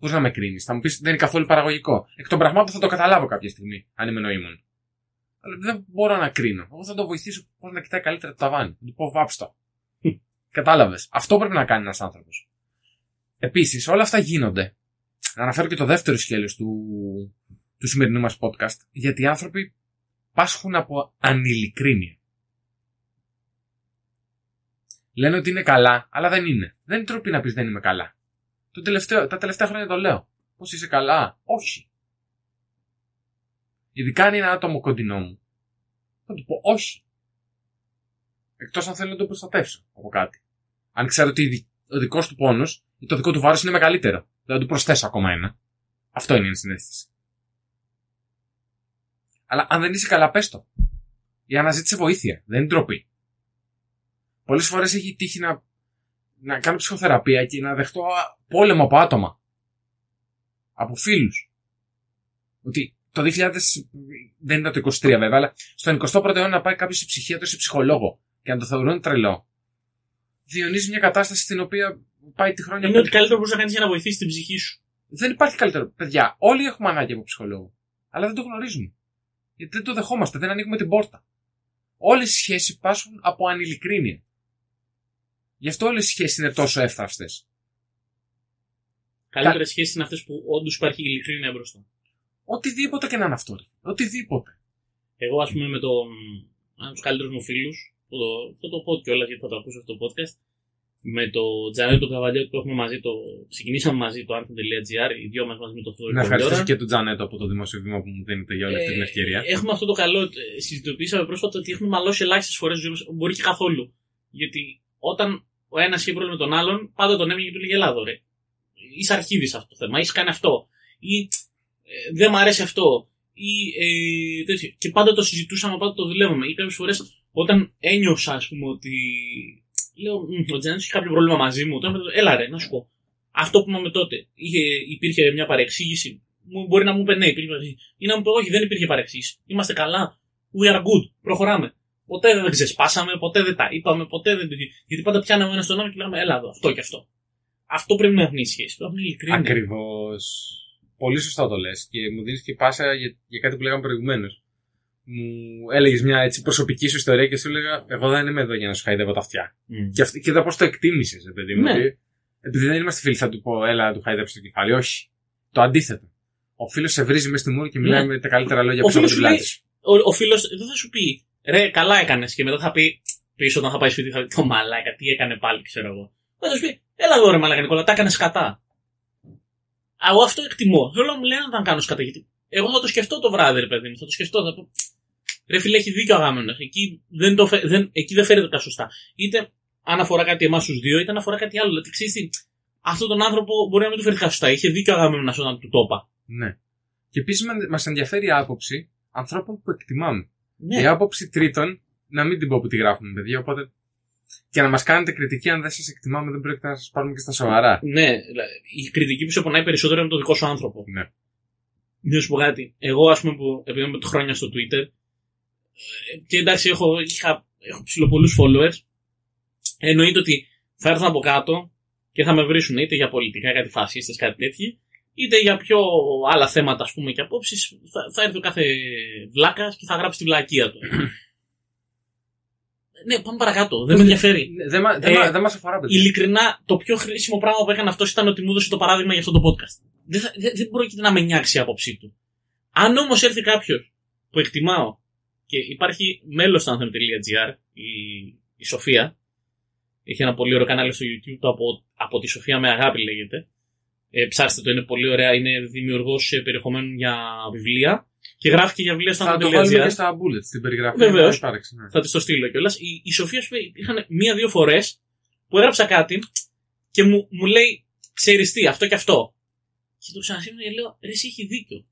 Πώ να με κρίνεις. Θα μου πεις δεν είναι καθόλου παραγωγικό. Εκ των πραγμάτων θα το καταλάβω κάποια στιγμή, αν είμαι νοήμων. Αλλά δεν μπορώ να κρίνω. Εγώ θα το βοηθήσω πώς να κοιτάει καλύτερα το ταβάνι. Θα του πω βάψτο. *laughs* Κατάλαβες. Αυτό πρέπει να κάνει ένας άνθρωπος. Επίσης, όλα αυτά γίνονται. Να αναφέρω και το δεύτερο σκέλο του, του σημερινού μας podcast. Γιατί οι άνθρωποι πάσχουν από ανηλικρίνεια. Λένε ότι είναι καλά, αλλά δεν είναι. Δεν είναι τροπή να πεις δεν είμαι καλά. Το τελευταίο, τα τελευταία χρόνια το λέω. Πώς είσαι καλά, Όχι. Ειδικά αν είναι ένα άτομο κοντινό μου. Θα του πω όχι. Εκτός αν θέλω να το προστατεύσω από κάτι. Αν ξέρω ότι η δι- ο δικός του πόνος ή το δικό του βάρος είναι μεγαλύτερο. Δεν θα του προσθέσω ακόμα ένα. Αυτό είναι η συνέστηση. Αλλά αν δεν είσαι καλά, πες το. Η αναζήτηση βοήθεια. Δεν είναι ντροπή. Πολλές φορές έχει τύχει να, να κάνω ψυχοθεραπεία και να δεχτώ α, πόλεμο από άτομα. Από φίλους. Ότι το 2000 δεν ήταν το 23 βέβαια, αλλά στον 21ο αιώνα να πάει κάποιος σε ψυχίατρο ή σε ψυχολόγο και να το θεωρούν τρελό. Διονύζει μια κατάσταση στην οποία πάει τη χρόνια Είναι ότι καλύτερο μπορεί να κάνεις για να βοηθήσεις την ψυχή σου. δεν υπάρχει καλύτερο. Παιδιά, όλοι έχουμε ανάγκη από ψυχολόγο. Αλλά δεν το γνωρίζουμε. Γιατί δεν το δεχόμαστε, δεν ανοίγουμε την πόρτα. Όλες οι σχέσεις πάσχουν από ανηλικρίνεια. Γι' αυτό όλες οι σχέσεις είναι τόσο εύθραυστες. Καλύτερες σχέσεις είναι αυτές που όντως υπάρχει ειλικρίνεια μπροστά. Οτιδήποτε και να είναι αυτό. ρε. Οτιδήποτε. Εγώ, ας πούμε, με τον. ένα από τους καλύτερους μου φίλους, που το, θα το πω κιόλας γιατί θα το ακούσω αυτό το podcast, με το Τζανέλ του Καβαλιό που έχουμε μαζί, το... ξεκινήσαμε μαζί το anthem.gr, οι δυο μας μαζί με το Θοδωρή. Να ευχαριστήσω και τον Τζανέτο από το δημόσιο βήμα που μου δίνετε για όλη αυτή την ευκαιρία. Ε, έχουμε αυτό το καλό. ε, Συζητήσαμε πρόσφατα ότι έχουμε μαλώσει ελάχιστες φορές ζωή μας, μπορεί και καθόλου. Γιατί όταν ο ένας είχε πρόβλημα με τον άλλον, πάντα τον έμεινε και του λέγε Ελλάδο, ρε. Είσαι αρχίδης αυτό το θέμα, είσαι κάνει αυτό. Ή ε, δεν μ' αρέσει αυτό. Ή, ε, τέτοιο. Και πάντα το συζητούσαμε, πάντα το δουλεύαμε. Ή κάποιες φορές όταν ένιωσα, ας πούμε, ότι. Λέω, «Μμ, ο Τζανέτο είχε κάποιο πρόβλημα μαζί μου. Τώρα, έλα ρε, να σου πω. Αυτό που είπαμε τότε. Είχε, υπήρχε μια παρεξήγηση. Μου, μπορεί να μου είπε ναι, υπήρχε παρεξήγηση. Ή να μου πει όχι, δεν υπήρχε παρεξήγηση. Είμαστε καλά. We are good. Προχωράμε. Ποτέ δεν ξεσπάσαμε, ποτέ δεν τα είπαμε, ποτέ δεν. Γιατί πάντα πιάναμε ένα στον άλλο και λέγαμε, έλα εδώ, αυτό και αυτό. Αυτό πρέπει να έχουν οι σχέσεις. Πρέπει να είναι ειλικρινή. Ακριβώς. Πολύ σωστά το λες. Και μου δίνεις και πάσα για, για κάτι που λέγαμε προηγουμένως. Μου έλεγες μια έτσι προσωπική σου ιστορία και σου έλεγα: Εγώ δεν είμαι εδώ για να σου χαϊδεύω τα αυτιά. Μμ. Και, αυτή, και εδώ πώς το εκτίμησες, παιδί μου. Ναι. ότι Επειδή δεν είμαστε φίλοι, θα του πω: Έλα, να του χαϊδέψει το κεφάλι. Όχι. Το αντίθετο. Ο φίλος σε βρίζει μέσα στη μούρη και μιλάει Ναι. με τα καλύτερα λόγια Ο πίσω από φίλος την σου λέει- πλάτη σου. Ο, ο φίλος δεν θα σου πει, ρε, καλά έκανες. Και μετά θα πει, πίσω όταν θα πάει σπίτι, θα πει, το μαλάκα, τι έκανε πάλι, ξέρω εγώ. Θα σου πει, έλα εδώ ρε μαλάκα Νικόλα, τα έκανες κατά. Α, Εγώ αυτό εκτιμώ. Θέλω να μου λένε να τα κάνω κατά. Γιατί εγώ θα το σκεφτώ το βράδυ, ρε παιδί μου. Θα το σκεφτώ. Θα πω, ρε φίλε, έχει δίκιο ο αγάμενος. Εκεί δεν, το, φε- δεν, εκεί δεν φέρεται τα σωστά. Είτε αν αφορά κάτι εμάς τους δύο, είτε αν αφορά κάτι άλλο. Δηλαδή, ξέρεις τι, αυτόν τον άνθρωπο μπορεί να μην του φέρει σωστά. Είχε δίκιο ο αγάμενος όταν του το είπα. Ναι. Και επίσης μας ενδιαφέρει η άποψη ανθρώπων που εκτιμάμε. Ναι. Η άποψη τρίτων, να μην την πω που τη γράφουμε, παιδιά. Οπότε. Και να μας κάνετε κριτική, αν δεν σας εκτιμάμε, δεν πρόκειται να σας πάρουμε και στα σοβαρά. Ναι, δηλαδή, η κριτική που σε πονάει περισσότερο είναι το δικό σου άνθρωπο. Ναι. Να σου πω κάτι. Εγώ, ας πούμε, που επειδή είμαι χρόνια στο Twitter, ε, και εντάξει, έχω, είχα, έχω ψηλοπολούς followers, εννοείται ότι θα έρθουν από κάτω και θα με βρίσουν είτε για πολιτικά, κάτι φασίστες, κάτι τέτοιο, είτε για πιο άλλα θέματα, ας πούμε, και απόψεις. Θα, θα έρθει ο κάθε βλάκας και θα γράψει τη βλακεία του. *clears throat* ναι, πάμε παρακάτω. Δεν με ενδιαφέρει. Ναι, Δεν μα- δεν Ε, μα- δεν μας αφορά, παιδιά. Ειλικρινά, το πιο χρήσιμο πράγμα που έκανε αυτός ήταν ότι μου έδωσε το παράδειγμα για αυτό το podcast. Δεν, θα- δεν, δεν πρόκειται να με νιάξει η άποψή του. Αν όμως έρθει κάποιος που εκτιμάω και υπάρχει μέλος στο anthem.gr, η, η Σοφία, έχει ένα πολύ ωραίο κανάλι στο YouTube, το από, από τη Σοφία με αγάπη λέγεται. Ε, ψάξτε το, είναι πολύ ωραία. Είναι δημιουργός περιεχομένου για βιβλία και γράφει και για βιβλία στο Θα το βάλουμε και anthem.gr. στα bullets στην περιγραφή. Βεβαίως. να υπάρξει, ναι. Θα τη το στείλω κιόλας. Η, η Σοφία σου είπε, υπήρχαν μία-δύο φορές που έγραψα κάτι και μου, μου λέει, ξέρεις τι, αυτό και αυτό. Και το ξανασύμβανα και λέω, ρε, εσύ έχει δίκιο.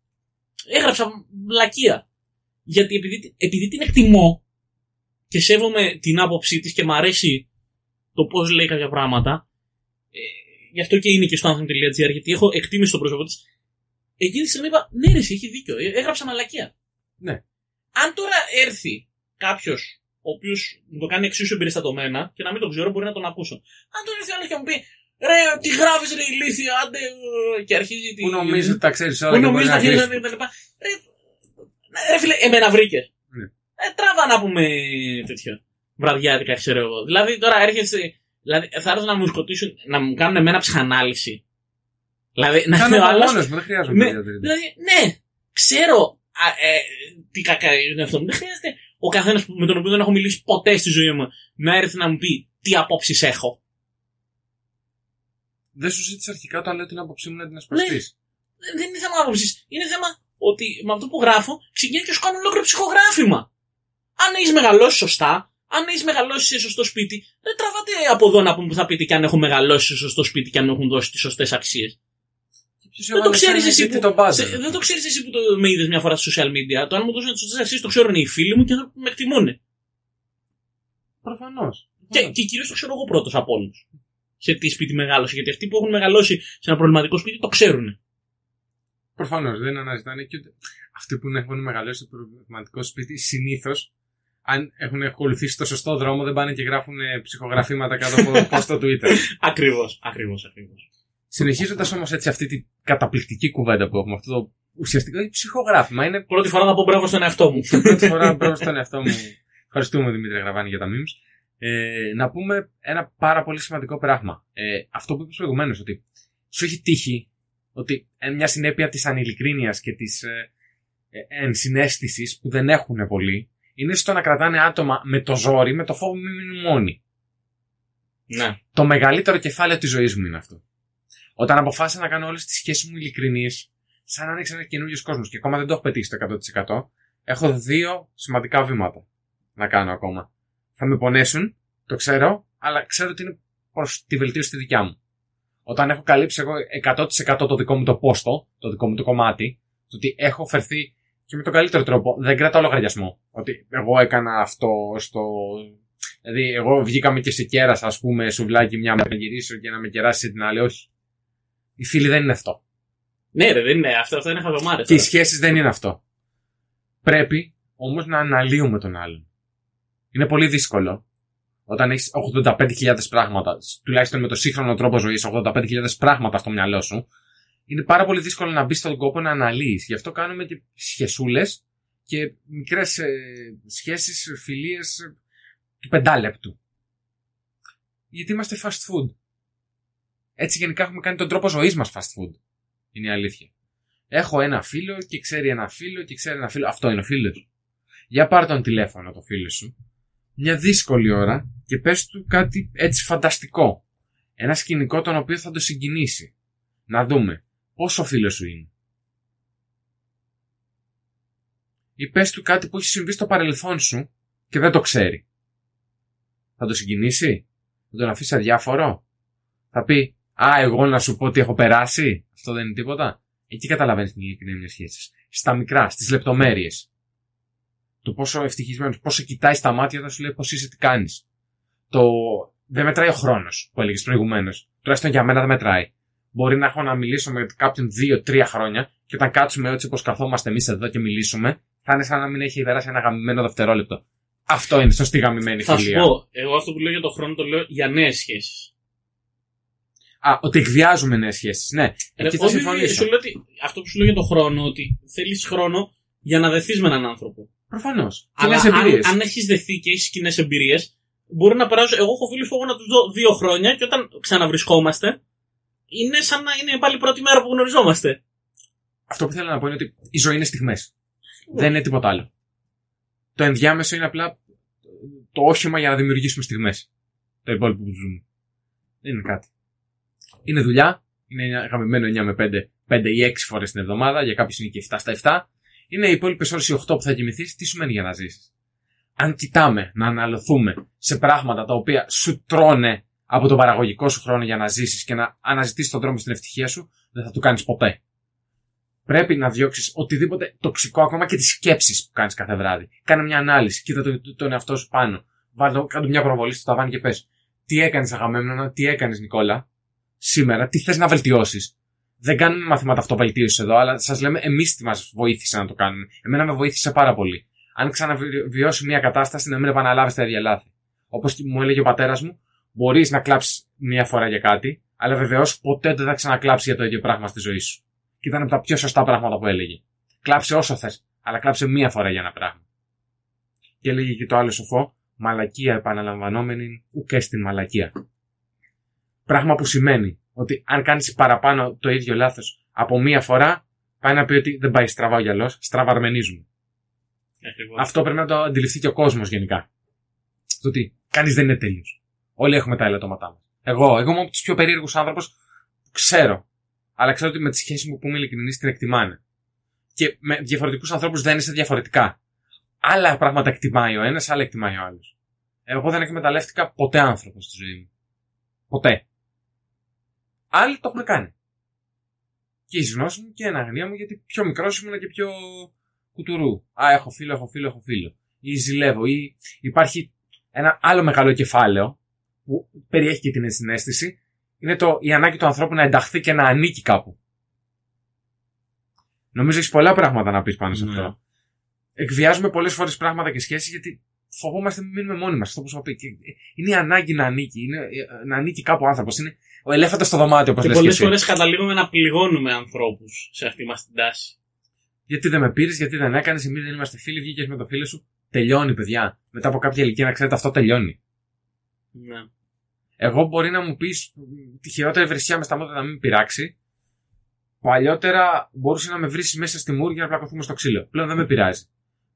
Έγραψα βλακεία. Γιατί επειδή, επειδή την εκτιμώ και σέβομαι την άποψή της και μ' αρέσει το πώς λέει κάποια πράγματα, ε, γι' αυτό και είναι και στο anthem.gr, γιατί έχω εκτίμηση στο πρόσωπο της. Εκείνη τη στιγμή είπα, ναι, ρε, εσύ έχει δίκιο. Ε, Έγραψα μαλακία. Ναι. Αν τώρα έρθει κάποιος ο οποίος μου το κάνει εξίσου εμπεριστατωμένα και να μην τον ξέρω, μπορεί να τον ακούσω. Αν τώρα έρθει άλλος και μου πει, ρε, τι γράφεις, ρε, ηλίθεια, άντε, ε», και αρχίζει. Που νομίζεις ότι τα ξέρεις όλα Που και μπορεί νομίζεις να τα χέρια κρίνεις. τα λοιπά. Ρε, ρε, φίλε, εμένα βρήκε. Ναι. Ε, τράβα να πούμε τέτοιο. Βραδιάτικα, ξέρω εγώ. Δηλαδή τώρα έρχεσαι. Δηλαδή, θα έρθουν να μου σκοτήσουν, να μου κάνουν εμένα ψυχανάλυση. Δηλαδή, να Κάνω είναι ο από άλλος μόνος μου, δεν χρειάζομαι Ναι, παιδιά τρίτη. Δηλαδή, ναι, ξέρω α, ε, τι κακά είναι αυτό. Δεν χρειάζεται ο καθένας με τον οποίο δεν έχω μιλήσει ποτέ στη ζωή μου να έρθει να μου πει τι απόψεις έχω. Δεν σου ζήτησα αρχικά όταν λέω την άποψή μου να την ασπαστείς. Δεν δεν είναι θέμα άποψης. Είναι θέμα ότι με αυτό που γράφω ξεκινάει και σου κάνω ολόκληρο ψυχογράφημα. Αν έχεις μεγαλώσει σωστά, αν έχεις μεγαλώσει σε σωστό σπίτι, δεν τραβάτε από εδώ να πούμε που θα πείτε και αν έχω μεγαλώσει σε σωστό σπίτι και αν μου έχουν δώσει τις σωστές αξίες. Δεν το ξέρεις εσύ, που, τον σε- δεν το ξέρεις εσύ που το, με είδες μια φορά στα social media. Το αν μου δώσουν τις σωστές αξίες το ξέρουν οι φίλοι μου και θα με εκτιμούν. Προφανώς. Και, και κυρίως το ξέρω εγώ πρώτος από όλους. Σε τι σπίτι μεγάλωσε. Γιατί αυτοί που έχουν μεγαλώσει σε ένα προβληματικό σπίτι το ξέρουν. Προφανώς δεν αναζητάνε και ούτε. Αυτοί που έχουν μεγαλώσει στο προβληματικό σπίτι συνήθως, αν έχουν ακολουθήσει το σωστό δρόμο, δεν πάνε και γράφουν ε, ψυχογραφήματα κάτω από post στο Twitter. *laughs* Ακριβώς, ακριβώς, ακριβώς. Συνεχίζοντας όμως έτσι αυτή την καταπληκτική κουβέντα που έχουμε, αυτό το ουσιαστικό ψυχογράφημα είναι Πρώτη φορά θα πω μπράβο στον εαυτό μου. και *laughs* πρώτη φορά μπράβο στον εαυτό μου. Ευχαριστούμε Δημήτρη Γραβάνη για τα memes. Ε, να πούμε ένα πάρα πολύ σημαντικό πράγμα. Ε, αυτό που είπες προηγουμένως, ότι σου έχει τύχει ότι ε, μια συνέπεια της ανηλικρίνειας και της ε, ε, ενσυναίσθηση που δεν έχουν πολλοί είναι στο να κρατάνε άτομα με το ζόρι, με το φόβο μην μείνουν μόνοι. Ναι. Το μεγαλύτερο κεφάλαιο της ζωής μου είναι αυτό. Όταν αποφάσισα να κάνω όλες τις σχέσεις μου ειλικρινείς, σαν να ανοίξει ένας καινούριο κόσμος και ακόμα δεν το έχω πετύχει το 100%, έχω δύο σημαντικά βήματα να κάνω ακόμα. Θα με πονέσουν, το ξέρω, αλλά ξέρω ότι είναι προς τη βελτίωση τη δικιά μου. Όταν έχω καλύψει εγώ 100% το δικό μου το πόστο, το δικό μου το κομμάτι, το ότι έχω φερθεί και με τον καλύτερο τρόπο, δεν κρατάω λογαριασμό. Ότι εγώ έκανα αυτό στο. Δηλαδή, εγώ βγήκαμε και σε κέρα, ας πούμε, σουβλάκι μια μέρα να γυρίσω και να με κεράσει την άλλη. Όχι. Οι φίλοι δεν είναι αυτό. Ναι, ρε, δεν είναι. Αυτό, αυτό είναι χαβαμάρε. Και οι σχέσεις δεν είναι αυτό. Πρέπει όμως να αναλύουμε τον άλλον. Είναι πολύ δύσκολο όταν έχεις 85.000 πράγματα, τουλάχιστον με το σύγχρονο τρόπο ζωής, 85.000 πράγματα στο μυαλό σου, είναι πάρα πολύ δύσκολο να μπει στον κόπο να αναλύεις. Γι' αυτό κάνουμε και σχεσούλες και μικρές ε, σχέσεις, φιλίες του πεντάλεπτου. Γιατί είμαστε fast food. Έτσι γενικά έχουμε κάνει τον τρόπο ζωής μας fast food. Είναι η αλήθεια. Έχω ένα φίλο και ξέρει ένα φίλο και ξέρει ένα φίλο. Αυτό είναι ο φίλος. Για πάρε τον τηλέφωνο το φίλο σου. Μια δύσκολη ώρα και πες του κάτι έτσι φανταστικό. Ένα σκηνικό τον οποίο θα το συγκινήσει. Να δούμε πόσο φίλος σου είναι; Ή πες του κάτι που έχει συμβεί στο παρελθόν σου και δεν το ξέρει. Θα το συγκινήσει; Θα τον αφήσει αδιάφορο; Θα πει Α, εγώ να σου πω ότι έχω περάσει. Αυτό δεν είναι τίποτα. Εκεί καταλαβαίνεις την ειλικρινή μια σχέσης. Στα μικρά, στις λεπτομέρειες. Το πόσο ευτυχισμένος, πόσο κοιτάει στα μάτια όταν σου λέει πώς είσαι, τι κάνεις. Το δεν μετράει ο χρόνος που έλεγες προηγουμένως. Τουλάχιστον για μένα δεν μετράει. Μπορεί να έχω να μιλήσω με κάποιον δύο-τρία χρόνια και όταν κάτσουμε έτσι όπως καθόμαστε εμείς εδώ και μιλήσουμε, θα είναι σαν να μην έχει περάσει ένα γαμημένο δευτερόλεπτο. Αυτό είναι σωστή γαμημένη Θα σου φιλία. πω, εγώ αυτό που λέω για τον χρόνο το λέω για νέες σχέσεις. Α, ότι εκβιάζουμε νέες σχέσεις. Ναι, εκεί θα όχι, συμφωνήσω. σου λέω ότι, αυτό που σου λέω για τον χρόνο, ότι θέλεις χρόνο για να δεθείς με έναν άνθρωπο. Προφανώς. Αλλά Κοινές εμπειρίες. αν, αν έχεις δεθεί και έχεις κοινές εμπειρίες, μπορεί να περάσω. Εγώ έχω φίλους που έχω να τους δω δύο χρόνια και όταν ξαναβρισκόμαστε, είναι σαν να είναι πάλι η πρώτη μέρα που γνωριζόμαστε. Αυτό που θέλω να πω είναι ότι η ζωή είναι στιγμές. Δεν είναι τίποτα άλλο. Το ενδιάμεσο είναι απλά το όχημα για να δημιουργήσουμε στιγμές. Το υπόλοιπο που ζούμε. Δεν είναι κάτι. Είναι δουλειά. Είναι γαμημένο 9 με 5, 5 ή 6 φορές την εβδομάδα. Για κάποιους είναι και 7 στα 7. Είναι οι υπόλοιπες ώρες οι 8 που θα κοιμηθείς. Τι σου μένει για να ζήσεις; Αν κοιτάμε να αναλωθούμε σε πράγματα τα οποία σου τρώνε από τον παραγωγικό σου χρόνο για να ζήσεις και να αναζητήσεις τον δρόμο στην ευτυχία σου, δεν θα το κάνεις ποτέ. Πρέπει να διώξεις οτιδήποτε τοξικό, ακόμα και τις σκέψεις που κάνεις κάθε βράδυ. Κάνε μια ανάλυση, κοίτα το, το, τον εαυτό σου πάνω. Βάλτε κάτω μια προβολή στο ταβάνι και πες. Τι έκανες, Αγαμέμνονα, τι έκανες, Νικόλα, σήμερα, τι θες να βελτιώσεις; Δεν κάνουμε μαθήματα αυτοβελτίωση εδώ, αλλά σας λέμε εμείς τι μας βοήθησε να το κάνουμε. Εμένα με βοήθησε πάρα πολύ. Αν ξαναβιώσει μια κατάσταση, να μην επαναλάβει τα ίδια λάθη. Όπως μου έλεγε ο πατέρας μου, μπορείς να κλάψεις μια φορά για κάτι, αλλά βεβαίως ποτέ δεν θα ξανακλάψεις για το ίδιο πράγμα στη ζωή σου. Και ήταν από τα πιο σωστά πράγματα που έλεγε. Κλάψε όσο θες, αλλά κλάψε μία φορά για ένα πράγμα. Και έλεγε και το άλλο σοφό, μαλακία επαναλαμβανόμενη ουκέ στην μαλακία. Πράγμα που σημαίνει ότι αν κάνεις παραπάνω το ίδιο λάθος από μία φορά, πάει να πει ότι δεν πάει στραβά ο γυαλός, στραβαρμενίζουμε. Ακριβώς. Αυτό πρέπει να το αντιληφθεί και ο κόσμος γενικά. Το ότι κανείς δεν είναι τέλειος. Όλοι έχουμε τα ελαττώματά μας. Εγώ, εγώ είμαι από τους πιο περίεργους άνθρωπου που ξέρω. Αλλά ξέρω ότι με τη σχέση μου που είμαι ειλικρινής την εκτιμάνε. Και με διαφορετικούς ανθρώπους δεν είσαι διαφορετικά. Άλλα πράγματα εκτιμάει ο ένας, άλλα εκτιμάει ο άλλος. Εγώ δεν εκμεταλλεύτηκα ποτέ άνθρωπο στη ζωή μου. Ποτέ. Άλλοι το έχουν κάνει. Και η γνώση μου και η αναγνία μου γιατί πιο μικρός ήμουν και πιο κουτουρού. Α, έχω φίλο, έχω φίλο, έχω φίλο. Ή ζηλεύω. Ή υπάρχει ένα άλλο μεγάλο κεφάλαιο που περιέχει και την συνέστηση. Είναι το, η ανάγκη του ανθρώπου να ενταχθεί και να ανήκει κάπου. Νομίζω έχεις πολλά πράγματα να πεις πάνω σε Ναι. αυτό. Εκβιάζουμε πολλές φορές πράγματα και σχέσεις γιατί φοβόμαστε να μην μείνουμε μόνοι μας. Αυτό που σου είπα. Και Είναι η ανάγκη να ανήκει. Είναι ε, να ανήκει κάπου ο άνθρωπος. Είναι ο ελέφαντα στο δωμάτιο, όπως Και λες και πολλές εσύ. φορές καταλήγουμε να πληγώνουμε ανθρώπους σε αυτή μας την τάση. Γιατί δεν με πήρες, γιατί δεν έκανες, εμείς δεν είμαστε φίλοι, βγήκες με το φίλο σου. Τελειώνει, παιδιά. Μετά από κάποια ηλικία να ξέρετε αυτό τελειώνει. Ναι. Εγώ μπορεί να μου πεις τη χειρότερη βρισιά μες στα μάτια να μην με πειράξει. Παλιότερα μπορούσε να με βρεις μέσα στη μούρη για να πλακωθούμε στο ξύλο. Πλέον δεν με πειράζει.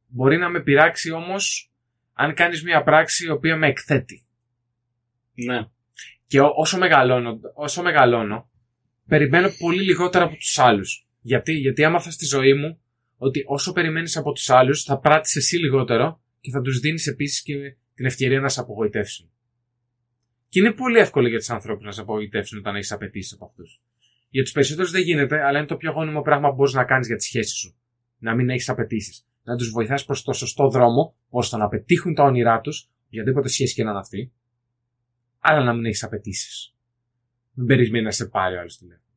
Μπορεί να με πειράξει όμως αν κάνεις μια πράξη η οποία με εκθέτει. ναι. Και ό- όσο μεγαλώνω, όσο μεγαλώνω, περιμένω πολύ λιγότερα από τους άλλους. Γιατί; Γιατί άμαθα στη ζωή μου ότι όσο περιμένεις από τους άλλους, θα πράττεις εσύ λιγότερο και θα τους δίνεις επίσης και την ευκαιρία να σε απογοητεύσουν. Και είναι πολύ εύκολο για τους ανθρώπους να σε απογοητεύσουν όταν έχεις απαιτήσεις από αυτούς. Για τους περισσότερους δεν γίνεται, αλλά είναι το πιο γόνιμο πράγμα που μπορείς να κάνεις για τη σχέση σου. Να μην έχεις απαιτήσεις. Να τους βοηθάς προς το σωστό δρόμο, ώστε να πετύχουν τα όνειρά τους, οποιαδήποτε σχέση και να είναι αυτή, αλλά να μην έχεις απαιτήσεις. Μην περιμένεις να σε πάρει ο άλλος τηλέφωνο.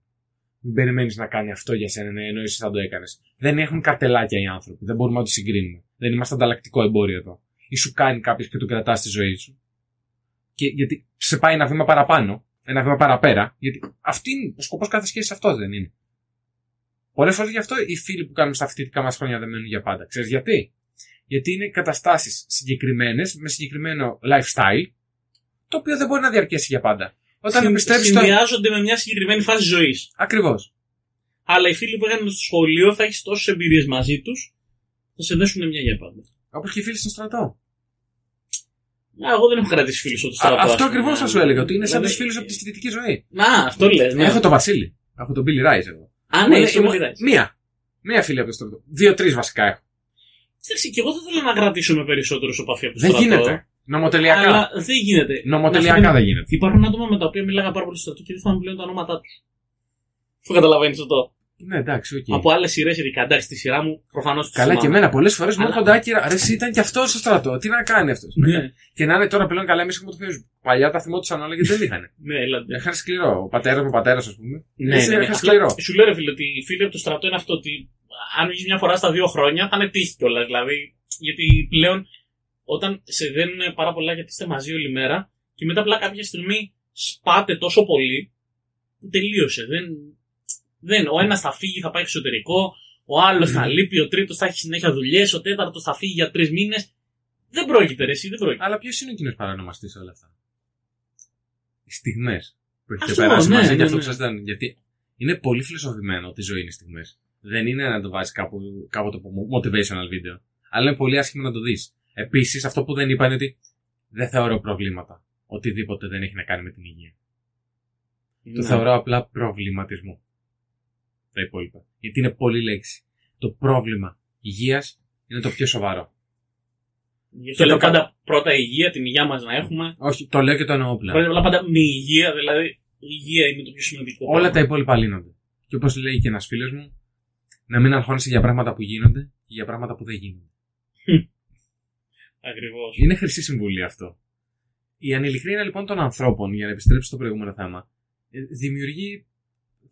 Μην περιμένεις να κάνει αυτό για σένα, ναι, ενώ εσύ θα το έκανες. Δεν έχουν καρτελάκια οι άνθρωποι. Δεν μπορούμε να τους συγκρίνουμε. Δεν είμαστε ανταλλακτικό εμπόριο εδώ. Ή σου κάνει κάποιος και του κρατάς στη ζωή σου. Και γιατί σε πάει ένα βήμα παραπάνω, ένα βήμα παραπέρα, γιατί αυτή είναι ο σκοπός κάθε σχέσης αυτός δεν είναι. Πολλές φορές γι' αυτό οι φίλοι που κάνουμε στα φοιτητικά μας χρόνια δεν μένουν για πάντα. Ξέρεις γιατί; Γιατί είναι καταστάσεις συγκεκριμένες, με συγκεκριμένο lifestyle, το οποίο δεν μπορεί να διαρκέσει για πάντα. Όταν Συν- επιστρέψεις στο. Συνδυάζονται με μια συγκεκριμένη φάση ζωής. Ακριβώς. Αλλά οι φίλοι που έγιναν στο σχολείο θα έχεις τόσες εμπειρίες μαζί τους, θα σε δέσουν μια για πάντα. Όπως και οι φίλοι στο στρατό. Α, εγώ δεν έχω κρατήσει φίλου στο Α, στρατό. αυτό ας πούμε. ακριβώς θα σου έλεγα. Ότι είναι σαν του Δηλαδή, φίλου από τη φοιτητική ζωή. Να, αυτό λες. Ναι. Έχω τον Βασίλη. Έχω τον Billy Rice εγώ. Α, ναι, Είναι- εσύ είναι- μου λες. Μία. Μία φίλη από το στρατό. Δύο-τρει βασικά έχω. Εντάξει, και εγώ θα ήθελα να κρατήσω με περισσότερους επαφή από το Δεν στρατό. γίνεται. Νομοτελειακά. Αλλά δεν γίνεται. Νομοτελειακά Να σου πω, δεν γίνεται. Υπάρχουν άτομα με τα οποία μίλαγα πάρα πολύ στο στρατό και δεν θυμάμαι πλέον τα ονόματά τους. Που καταλαβαίνεις αυτό. Ναι, εντάξει, οκ. Από άλλες σειρές ειδικά. Εντάξει, τη σειρά μου προφανώς. Καλά και εμένα πολλές φορές μου Αλλά- έρχονται άκυρα. Ρε, εσύ ήταν και αυτός στο στρατό. Τι να κάνει αυτός; Ναι, Και να είναι τώρα πλέον καλά, εμείς έχουμε το Facebook. Παλιά τα θυμόντουσαν όλα γιατί δεν είχαν. *laughs* ναι, έλατε. Είχαν σκληρό. Ο πατέρας μου, ο πατέρας, ας πούμε. Ναι, Εσύ ναι, ναι. είχαν Απλά σκληρό. Σου λέω, ρε φίλε, ότι οι φίλοι από το στρατό είναι αυτό ότι αν βγεις μια φορά στα δύο χρόνια θα είναι τύχη κιόλας. Δηλαδή, γιατί πλέον όταν σε δένουν πάρα πολλά γιατί είστε μαζί όλη μέρα και μετά απλά κάποια στιγμή σπάτε τόσο πολύ που τελείωσε. Δεν, δεν, ο ένας θα φύγει, θα πάει εξωτερικό, ο άλλος θα λείπει, ο τρίτος θα έχει συνέχεια δουλειές, ο τέταρτος θα φύγει για τρεις μήνες. Δεν πρόκειται, ρε, εσύ, δεν πρόκειται. Αλλά ποιος είναι ο κοινό παρανομαστής σε όλα αυτά; Οι στιγμές που έχετε Αυτό, περάσει ναι, μαζί ναι, και αυτό ναι. που σα δίνουν. Γιατί είναι πολύ φιλοσοφημένο ότι η ζωή είναι στιγμές. Δεν είναι να το βάζεις κάπου, κάπου το motivational video. Αλλά είναι πολύ άσχημο να το δεις. Επίσης, αυτό που δεν είπα είναι ότι δεν θεωρώ προβλήματα. Οτιδήποτε δεν έχει να κάνει με την υγεία. Το Ναι. θεωρώ απλά προβληματισμό. Τα υπόλοιπα. Γιατί είναι πολύ λέξη. Το πρόβλημα υγείας είναι το πιο σοβαρό. Γι' Και αυτό λέω το κα- πάντα πρώτα η υγεία, την υγεία μας να έχουμε. Όχι, το λέω και το εννοώ πλέον. Πρέπει απλά πάντα με υγεία, δηλαδή η υγεία είναι το πιο σημαντικό. Όλα τα πράγμα. υπόλοιπα λύνονται. Και όπως λέει και ένας φίλος μου, να μην αγχώνεσαι για πράγματα που γίνονται και για πράγματα που δεν γίνονται. Ακριβώς. Είναι χρυσή συμβουλή αυτό. Η ανηλικρίνεια λοιπόν των ανθρώπων, για να επιστρέψω στο προηγούμενο θέμα, ε, δημιουργεί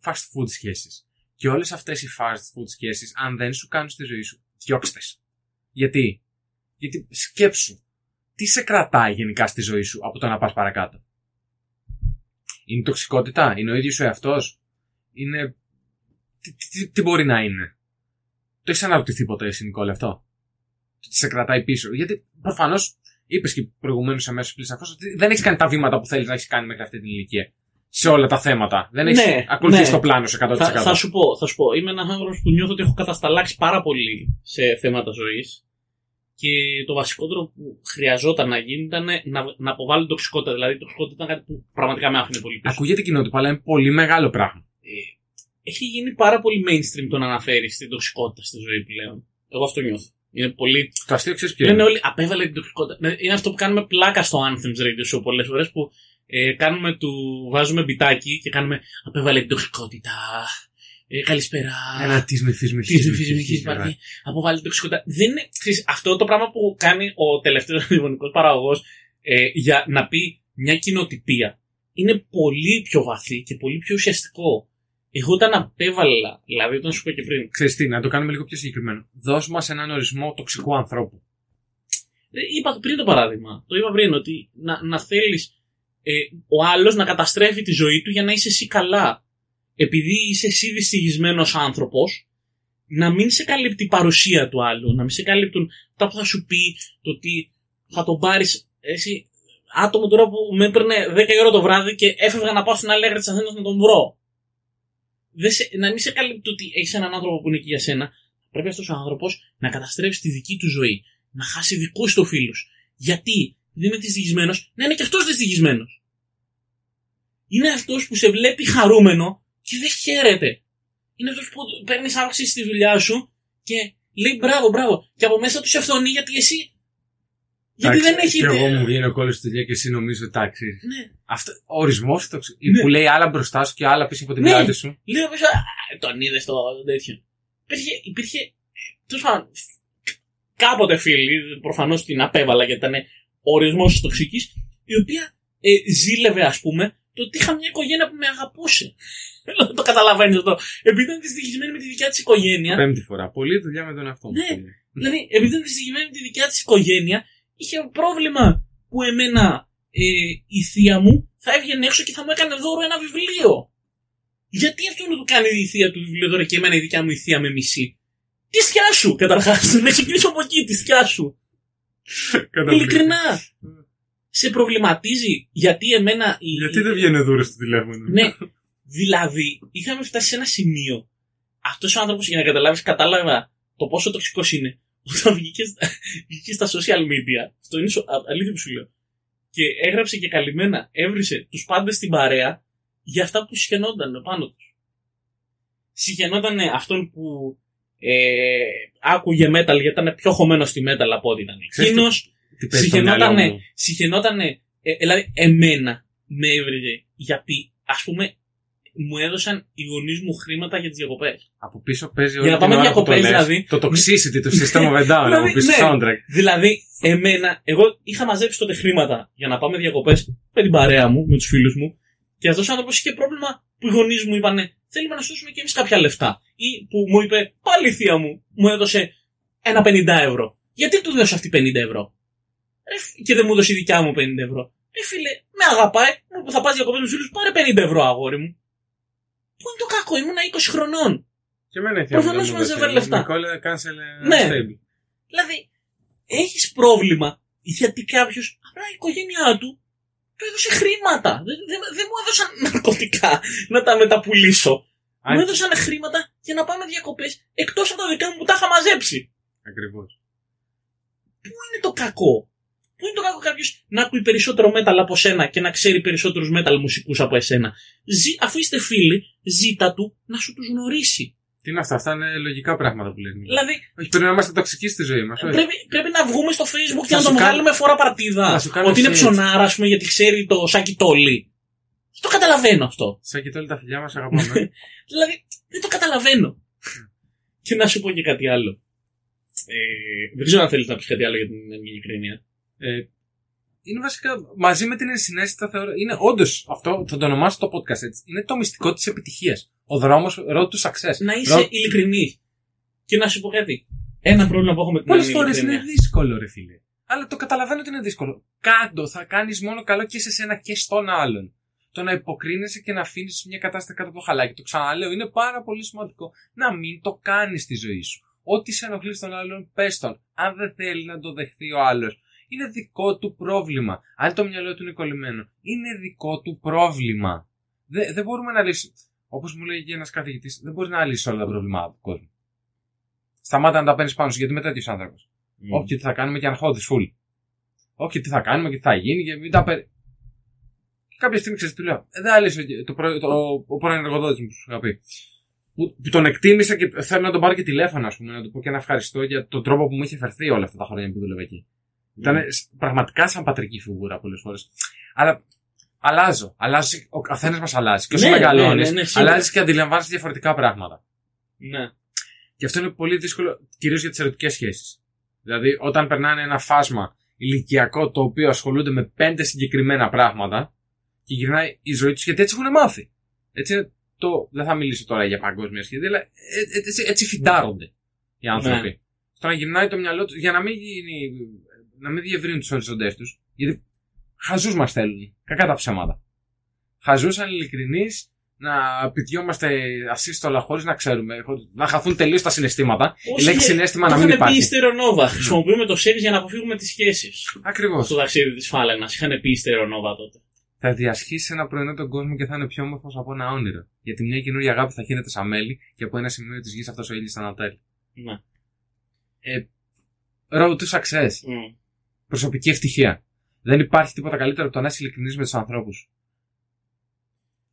fast food σχέσεις. Και όλες αυτές οι fast food σχέσει, αν δεν σου κάνουν στη ζωή σου, διώξτες. Γιατί; Γιατί σκέψου, τι σε κρατάει γενικά στη ζωή σου από το να πας παρακάτω; Είναι η τοξικότητα, είναι ο ίδιος ο εαυτός, είναι. Τι, τι, τι, τι μπορεί να είναι; Το έχεις αναρωτηθεί ποτέ εσύ, Νικόλα, αυτό; Τι σε κρατάει πίσω; Γιατί προφανώς είπες και προηγουμένως αμέσως πριν σαφώς ότι δεν έχεις κάνει τα βήματα που θέλεις να έχεις κάνει μέχρι αυτή την ηλικία. Σε όλα τα θέματα. Δεν έχεις Ναι, ακολουθήσει ναι. το πλάνο σε 100%. Θα, θα, σου πω, θα σου πω, είμαι ένας άνθρωπος που νιώθω ότι έχω κατασταλάξει πάρα πολύ σε θέματα ζωής. Και το βασικότερο που χρειαζόταν να γίνει ήταν να, να αποβάλω την τοξικότητα. Δηλαδή, η τοξικότητα ήταν κάτι που πραγματικά με άφηνε πολύ πίσω. Ακούγεται κοινότυπο, αλλά είναι πολύ μεγάλο πράγμα. Έχει γίνει πάρα πολύ mainstream το να αναφέρεις την τοξικότητα στη ζωή πλέον. Εγώ αυτό νιώθω. Είναι πολύ. Το αστείο ξέρεις ποιο Λένε είναι. όλοι, απέβαλε την τοξικότητα. Ναι, Είναι αυτό που κάνουμε πλάκα στο Anthems Radio Show πολλές φορές που ε, κάνουμε του, βάζουμε μπιτάκι και κάνουμε απέβαλε την τοξικότητα. Ε, καλησπέρα. Ένα της μυθή Της μυθή. φυσική υπάρχει. Αποβάλλει την τοξικότητα. Δεν είναι ξέρεις, αυτό το πράγμα που κάνει ο τελευταίος *laughs* ραδιοφωνικό παραγωγός ε, για να πει μια κοινοτυπία είναι πολύ πιο βαθύ και πολύ πιο ουσιαστικό. Εγώ όταν απέβαλα, δηλαδή όταν σου είπα και πριν, Ξέρεις τι, να το κάνουμε λίγο πιο συγκεκριμένο. Δώσ' μας έναν ορισμό τοξικού ανθρώπου. Ε, Είπα πριν το παράδειγμα. Το είπα πριν ότι να, να θέλεις ε, ο άλλος να καταστρέφει τη ζωή του για να είσαι εσύ καλά. Επειδή είσαι εσύ δυστυχισμένος άνθρωπος, να μην σε καλύπτει η παρουσία του άλλου, να μην σε καλύπτουν αυτά που θα σου πει, το ότι θα τον πάρεις. Εσύ, άτομο τώρα που με έπαιρνε 10 η ώρα το βράδυ και έφευγα να πάω στην άλλη άκρη της Αθήνας να τον βρω. Δεν σε, να μην σε καλύπτει ότι έχεις έναν άνθρωπο που είναι εκεί για σένα. Πρέπει αυτός ο άνθρωπος να καταστρέψει τη δική του ζωή να χάσει δικούς του φίλους. Γιατί; Δεν είναι δυστυχισμένος, να είναι και αυτός δυστυχισμένος. είναι αυτός που σε βλέπει χαρούμενο και δεν χαίρεται. Είναι αυτός που παίρνεις αύξηση στη δουλειά σου και λέει μπράβο, μπράβο. Και από μέσα τους σε φθονεί γιατί εσύ. Γιατί δεν έχεις. Και εγώ μου βγαίνει ο κόλλος στη δουλειά και εσύ νομίζω εντάξει. Ναι. Αυτό, ο ορισμός το ξε- Ναι. που λέει άλλα μπροστά σου και άλλα πίσω από την Ναι. πλάτη σου. Λέω πίσω, «Α, τον είδες το τέτοιο. Υπήρχε, υπήρχε τέλος πάντων, κάποτε φίλη, προφανώς την απέβαλα γιατί ήταν ορισμός της τοξικής, η οποία ε, ζήλευε, ας πούμε, το ότι είχα μια οικογένεια που με αγαπούσε. *laughs* Δεν το καταλαβαίνεις αυτό. Επειδή ήταν δυστυχισμένη με τη δικιά της οικογένεια, Πέμπτη φορά. Πολλή δουλειά με τον εαυτό μου. Ναι. δηλαδή επειδή ήταν δυστυχισμένη με τη δικιά της οικογένεια, είχε πρόβλημα που εμένα ε, η θεία μου θα έβγαινε έξω και θα μου έκανε δώρο ένα βιβλίο. Γιατί αυτό να του κάνει η θεία του βιβλίο δώρο και εμένα η δικιά μου η θεία με μισή; Τη θιά σου, καταρχάς. Να ξεκινήσω από εκεί, τη θιά σου. Καταπληκτικό. Ειλικρινά. Σε προβληματίζει γιατί εμένα. Η, Γιατί η- δεν βγαίνει δούρο στο τηλέφωνο. Ναι. Δηλαδή, είχαμε φτάσει σε ένα σημείο. Αυτός ο άνθρωπος, για να καταλάβεις, κατάλαβα το πόσο τοξικός είναι. *laughs* Όταν βγήκε, στα- βγήκε στα social media, αυτό είναι σο- α- αλήθεια που σου λέω. Και έγραψε και καλυμμένα, έβρισε τους πάντες στην παρέα για αυτά που συχαινόταν πάνω τους. Συχαινόταν αυτόν που ε, άκουγε metal γιατί ήταν πιο χωμένο στη metal από ό,τι ήταν Ξέρεις εκείνος. Τι παίζει στο μυαλό Συχαινότανε, μου; συχαινότανε, ε, δηλαδή εμένα με έβριζε γιατί ας πούμε μου έδωσαν οι γονείς μου χρήματα για τις διακοπές. Από πίσω παίζει Για όλη να την πάμε ώρα που το διακοπές, λες. δηλαδή. Το toxicity του System of a Down. Από Δηλαδή, πίσω ναι. soundtrack. Δηλαδή εμένα, εγώ είχα μαζέψει τότε χρήματα για να πάμε διακοπές με την παρέα μου, με τους φίλους μου και αυτός ο άνθρωπος είχε πρόβλημα που οι γονείς μου είπανε θέλουμε να σου δώσουμε και εμείς κάποια λεφτά. Ή που μου είπε πάλι η θεία μου μου έδωσε ένα 50 ευρώ. Γιατί του δώσω αυτή 50 ευρώ; Ε, φ- και δεν μου έδωσε η δικιά μου 50 ευρώ. Ε, φίλε, με αγαπάει, μου είπε, θα πα διακοπές με τους φίλους, πάρε 50 ευρώ, αγόρι μου. Πού είναι το κακό, ήμουν 20 χρονών. Και εμένα η θεία μου Προφανώς δεν μου μαζεύε έδωσε. λεφτά. Νικόλα, cancel ε, Ναι. stable. Δηλαδή, έχεις πρόβλημα γιατί κάποιος, απλά η οικογένειά του, του έδωσε χρήματα. Δεν, δεν, δεν μου έδωσαν ναρκωτικά να τα μεταπουλήσω. Αν- Μου έδωσαν χρήματα για να πάμε διακοπές εκτός από τα δικά μου που τα είχα μαζέψει. Ακριβώς. Πού είναι το κακό; Πού είναι το κακό κάποιος να ακούει περισσότερο metal από σένα και να ξέρει περισσότερους metal μουσικούς από εσένα; Ζη, αφού είστε φίλοι, ζήτα του να σου τους γνωρίσει. Τι είναι αυτά, αυτά είναι λογικά πράγματα που λένε. Δηλαδή, Όχι, πρέπει να είμαστε τοξικοί στη ζωή μας. πρέπει, πρέπει να βγούμε στο facebook και Θα να σου τον κάνω- βγάλουμε φορά παρτίδα. Θα σου κάνω Ότι είναι shit. ψωνάρα, ας πούμε, γιατί ξέρει το σάκι τόλι. Το καταλαβαίνω αυτό. Σαν και τώρα τα φιλιά μας αγαπάμε. *laughs* Δηλαδή, δεν το καταλαβαίνω. και να σου πω και κάτι άλλο. Ε, δεν ξέρω αν θέλεις να πεις κάτι άλλο για την ειλικρίνεια. ε, είναι βασικά μαζί με την ενσυναίσθητα θεωρώ. Είναι όντως αυτό, θα το ονομάσω το podcast έτσι. Είναι το μυστικό της επιτυχίας. Ο δρόμος road to success. Να είσαι Road- ειλικρινή. Και να σου πω κάτι. Ένα πρόβλημα που έχω με την Πολλές φορές ειλικρίνεια. είναι δύσκολο, ρε φίλε. Αλλά το καταλαβαίνω ότι είναι δύσκολο. Κάτω θα κάνεις μόνο καλό και σε σένα και στον άλλον. Το να υποκρίνεσαι και να αφήνεις μια κατάσταση κάτω από το χαλάκι. Το ξαναλέω, είναι πάρα πολύ σημαντικό να μην το κάνεις στη ζωή σου. Ό,τι σε ενοχλεί στον άλλον, πες τον. Αν δεν θέλει να το δεχθεί ο άλλος, είναι δικό του πρόβλημα. Αν το μυαλό του είναι κολλημένο, είναι δικό του πρόβλημα. Δεν, δεν μπορούμε να λύσουμε. Όπως μου λέει και ένας καθηγητής, δεν μπορείς να λύσεις όλα τα προβλήματα του κόσμου. Σταμάτα να τα παίρνεις πάνω σου, γιατί είμαι τέτοιος άνθρωπος. Mm. Όχι, τι θα κάνουμε και αγχώδη φουλ. Όχι, τι θα κάνουμε και τι θα γίνει και μην τα παίρνεις. Και κάποια στιγμή ξέρεις, του λέω, ε, δεν θα λύσω και το, προ- το, ο πρώην εργοδότης μου που σου είχα πει. Που, που τον εκτίμησα και θέλω να τον πάρω και τηλέφωνο, ας πούμε, να του πω και ένα ευχαριστώ για τον τρόπο που μου είχε φερθεί όλα αυτά τα χρόνια που δούλευε εκεί. Ήταν πραγματικά σαν πατρική φιγούρα πολλές φορές. Αλλά αλλάζω. αλλάζεις ο καθένας μας αλλάζει. Και όσο Ναι, μεγαλώνεις, ναι, ναι, ναι, σίγουρα. αλλάζεις και αντιλαμβάνεσαι διαφορετικά πράγματα. Ναι. Και αυτό είναι πολύ δύσκολο κυρίως για τις ερωτικές σχέσεις. Δηλαδή, όταν περνάνε ένα φάσμα ηλικιακό το οποίο ασχολούνται με πέντε συγκεκριμένα πράγματα και γυρνάει η ζωή τους γιατί έτσι έχουν μάθει. Έτσι είναι το. Δεν θα μιλήσω τώρα για παγκόσμια σχέδια, αλλά ε- έτσι, έτσι φυτάρονται οι άνθρωποι. Ναι. Στο να γυρνάει το μυαλό τους για να μην, γίνει, να μην διευρύνουν τους οριζοντές τους. Γιατί χαζούς μας θέλουν. Κακά τα ψέματα. Χαζούς ανηλικρινεί να πηδιόμαστε ασύστολα χωρίς να ξέρουμε. χωρίς- Να χαθούν τελείως τα συναισθήματα. Η Όσοι λέξη συνέστημα να το μην είχαν πει υπάρχει. ιστερονόβα. Χρησιμοποιούμε το σεξ για να αποφύγουμε τις σχέσεις. Ακριβώς. Στο ταξίδι της Φάλαινας. Είχαν πει ιστερονόβα τότε. Θα διασχίσει ένα πρωινό τον κόσμο και θα είναι πιο όμορφος από ένα όνειρο. Γιατί μια καινούργια αγάπη θα χύνεται σαν μέλι και από ένα σημείο της γης αυτός ο ήλιος θα ανατέλει. Ναι. Ε, road to success. Mm. Προσωπική ευτυχία. Δεν υπάρχει τίποτα καλύτερο από το να είσαι ειλικρινής με τους ανθρώπους.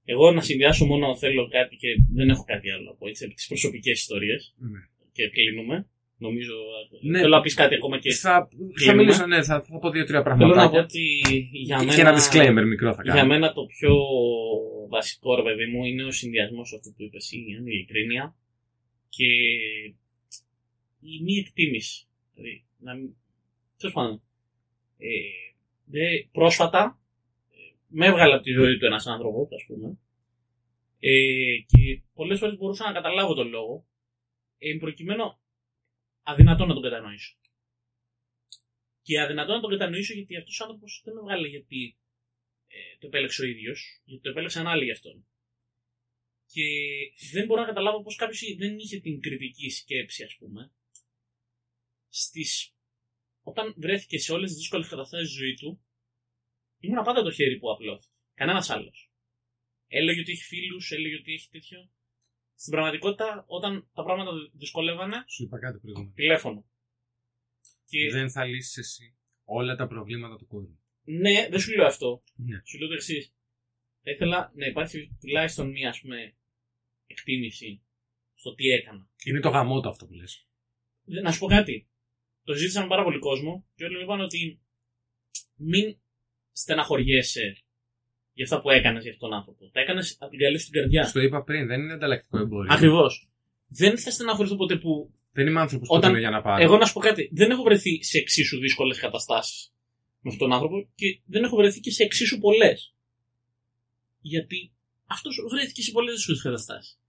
Εγώ να συνδυάσω μόνο θέλω κάτι και δεν έχω κάτι άλλο από έτσι, από τις προσωπικές ιστορίες Ναι. και κλείνουμε. Νομίζω. Ναι. Θέλω να πεις κάτι ακόμα και. Θα, θα Κλείνουμε. μιλήσω, ναι, θα, θα πω δύο-τρία Θέλω να πω πράγματα. ότι για μένα. Και ένα disclaimer μικρό θα Για κάνω. μένα το πιο βασικό ρε παιδί μου είναι ο συνδυασμός αυτού που είπες εσύ, η ειλικρίνεια και η μη εκτίμηση. Δηλαδή, να μην. Τέλος πάντων. Ε, δε, πρόσφατα ε, με έβγαλε από τη ζωή του ένας άνθρωπος, ας πούμε. Ε, και πολλές φορές μπορούσα να καταλάβω τον λόγο. Ε, προκειμένου αδυνατό να τον κατανοήσω. Και αδυνατό να τον κατανοήσω γιατί αυτός ο άνθρωπος δεν με έβγαλε γιατί ε, το επέλεξε ο ίδιος, γιατί το επέλεξαν άλλοι γι' αυτόν. Και δεν μπορώ να καταλάβω πώς κάποιος δεν είχε την κριτική σκέψη, ας πούμε, στις... όταν βρέθηκε σε όλες τις δύσκολες καταστάσεις τη ζωή του, ήμουν πάντα το χέρι που απλώθηκε. Κανένας άλλος. Έλεγε ότι έχει φίλους, έλεγε ότι έχει τέτοιο. Στην πραγματικότητα, όταν τα πράγματα δυσκολεύανε, Σου είπα κάτι προηγούμενο. τηλέφωνο. Και Δεν θα λύσεις εσύ όλα τα προβλήματα του κόσμου. ναι, δεν σου λέω αυτό. Ναι. Σου λέω το εξής. Θα ήθελα να υπάρχει τουλάχιστον μία, ας πούμε, εκτίμηση στο τι έκανα. Είναι το γαμότο αυτό που λες. Δε- Να σου πω κάτι. Το ζήτησαν πάρα πολύ κόσμο και όλοι μου είπαν ότι μην στεναχωριέσαι για αυτά που έκανες για αυτόν τον άνθρωπο. Τα έκανες από την καλή σου την καρδιά. Στο είπα πριν, δεν είναι ανταλλακτικό εμπόριο. Ακριβώς. Δεν θα στεναχωρηθώ ποτέ που. Δεν είμαι άνθρωπος που Όταν- δίνω για να πάρω. Εγώ να σου πω κάτι. Δεν έχω βρεθεί σε εξίσου δύσκολες καταστάσεις με αυτόν τον άνθρωπο και δεν έχω βρεθεί και σε εξίσου πολλές. Γιατί αυτός βρέθηκε σε πολλές δύσκολες καταστάσεις.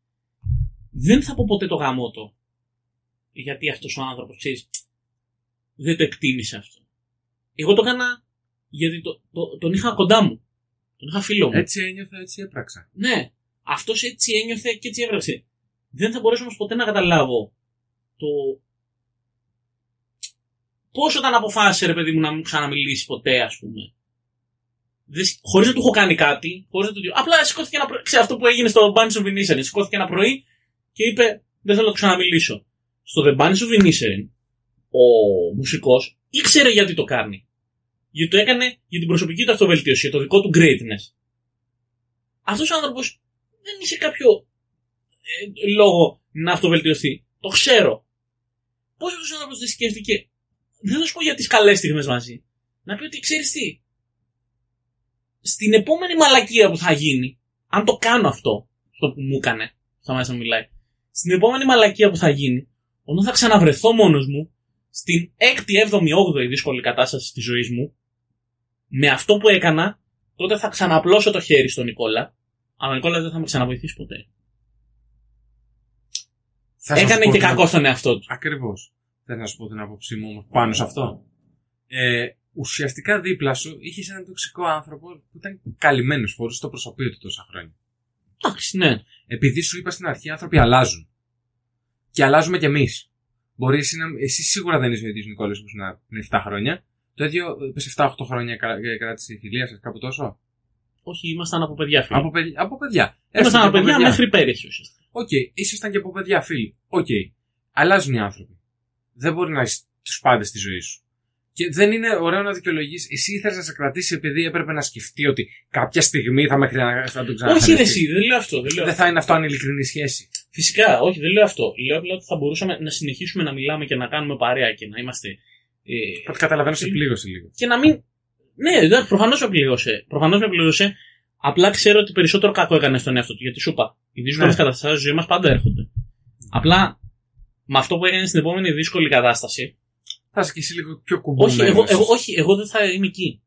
Δεν θα πω ποτέ το γαμότο. Γιατί αυτός ο άνθρωπος, ξέρεις, δεν το εκτίμησε αυτό. Εγώ το έκανα γιατί το, το- τον είχα κοντά μου. Τον είχα φίλο μου. Έτσι ένιωθα, έτσι έπραξα. Ναι, αυτός έτσι ένιωθε και έτσι έβραξε. Δεν θα μπορέσω όμως ποτέ να καταλάβω το. Πώς όταν αποφάσισε ρε παιδί μου να μην ξαναμιλήσει ποτέ, ας πούμε. Χωρίς να του έχω κάνει κάτι, χωρίς να του... Απλά σηκώθηκε ένα πρωί. Ξέρετε αυτό που έγινε στο Bunch of Vinicius. Σηκώθηκε ένα πρωί και είπε: Δεν θέλω να του ξαναμιλήσω. Στο The Bunch of Vinicius, ο μουσικός ήξερε γιατί το κάνει. Γιατί το έκανε για την προσωπική του αυτοβελτίωση, για το δικό του greatness. Αυτός ο άνθρωπος δεν είχε κάποιο ε, λόγο να αυτοβελτιωθεί. Το ξέρω. Πώς αυτός ο άνθρωπος δεν σκέφτηκε, δεν θα σου πω για τις καλές στιγμές μαζί, να πει ότι ξέρεις τι, στην επόμενη μαλακία που θα γίνει, αν το κάνω αυτό, αυτό που μου έκανε, σταμάτησε να μιλάει, στην επόμενη μαλακία που θα γίνει, όταν θα ξαναβρεθώ μόνος μου, στην 6η, 7η, 8η δύσκολη κατάσταση της ζωής μου, με αυτό που έκανα, τότε θα ξαναπλώσω το χέρι στον Νικόλα, αλλά ο Νικόλας δεν θα με ξαναβοηθήσει ποτέ. Θα σας Έκανε πω και την- κακό στον εαυτό του. Ακριβώς. Θέλω να σου πω την άποψή μου όμως πάνω σε αυτό. Ε, ουσιαστικά δίπλα σου είχες έναν τοξικό άνθρωπο που ήταν καλυμμένος, φορούσε το προσωπείο του τόσα χρόνια. Εντάξει, ναι. Επειδή σου είπα στην αρχή, οι άνθρωποι αλλάζουν. Και αλλάζουμε κι εμείς. Μπορεί εσύ, να, εσύ σίγουρα δεν είσαι ο ίδιος Νικόλας που ήσουν πριν 7 χρόνια. Το ίδιο, είπε 7-8 χρόνια κα- ε, κράτησε η φιλία σας, κάπου τόσο; Όχι, ήμασταν από παιδιά φίλοι. Από, παιδι- από παιδιά. Έστω Ήμασταν και από παιδιά μέχρι πέρυσι ουσιαστικά. Οκ, ήσασταν και από παιδιά φίλοι. Οκ. Αλλάζουν οι άνθρωποι. Δεν μπορεί να είσαι τους πάντες στη ζωή σου. Και δεν είναι ωραίο να δικαιολογήσει. Εσύ ήθελες να σε κρατήσει επειδή έπρεπε να σκεφτεί ότι κάποια στιγμή θα με χρειάζεται να τον Όχι, ξαναφέρει. ρε, εσύ, δεν λέω αυτό. Δεν λέω Δεν αυτό. θα είναι αυτό ανειλικρινή σχέση. Φυσικά, όχι, δεν λέω αυτό. Λέω απλά ότι θα μπορούσαμε να συνεχίσουμε να μιλάμε και να κάνουμε παρέα και να είμαστε. Ε, Οπότε καταλαβαίνω σε φίλοι. πλήγωσε λίγο. και να μην. Ναι, εντάξει, προφανώς με πλήγωσε. Προφανώς με πλήγωσε. Απλά ξέρω ότι περισσότερο κακό έκανε στον εαυτό του. Γιατί σου είπα, οι δύσκολες Ναι. καταστάσεις στη ζωής μας πάντα έρχονται. Απλά με αυτό που έκανε στην επόμενη δύσκολη κατάσταση. Θα είσαι και εσύ λίγο πιο Όχι, κουμπωμένος. εγώ, εγώ, όχι, εγώ δεν θα είμαι εκεί.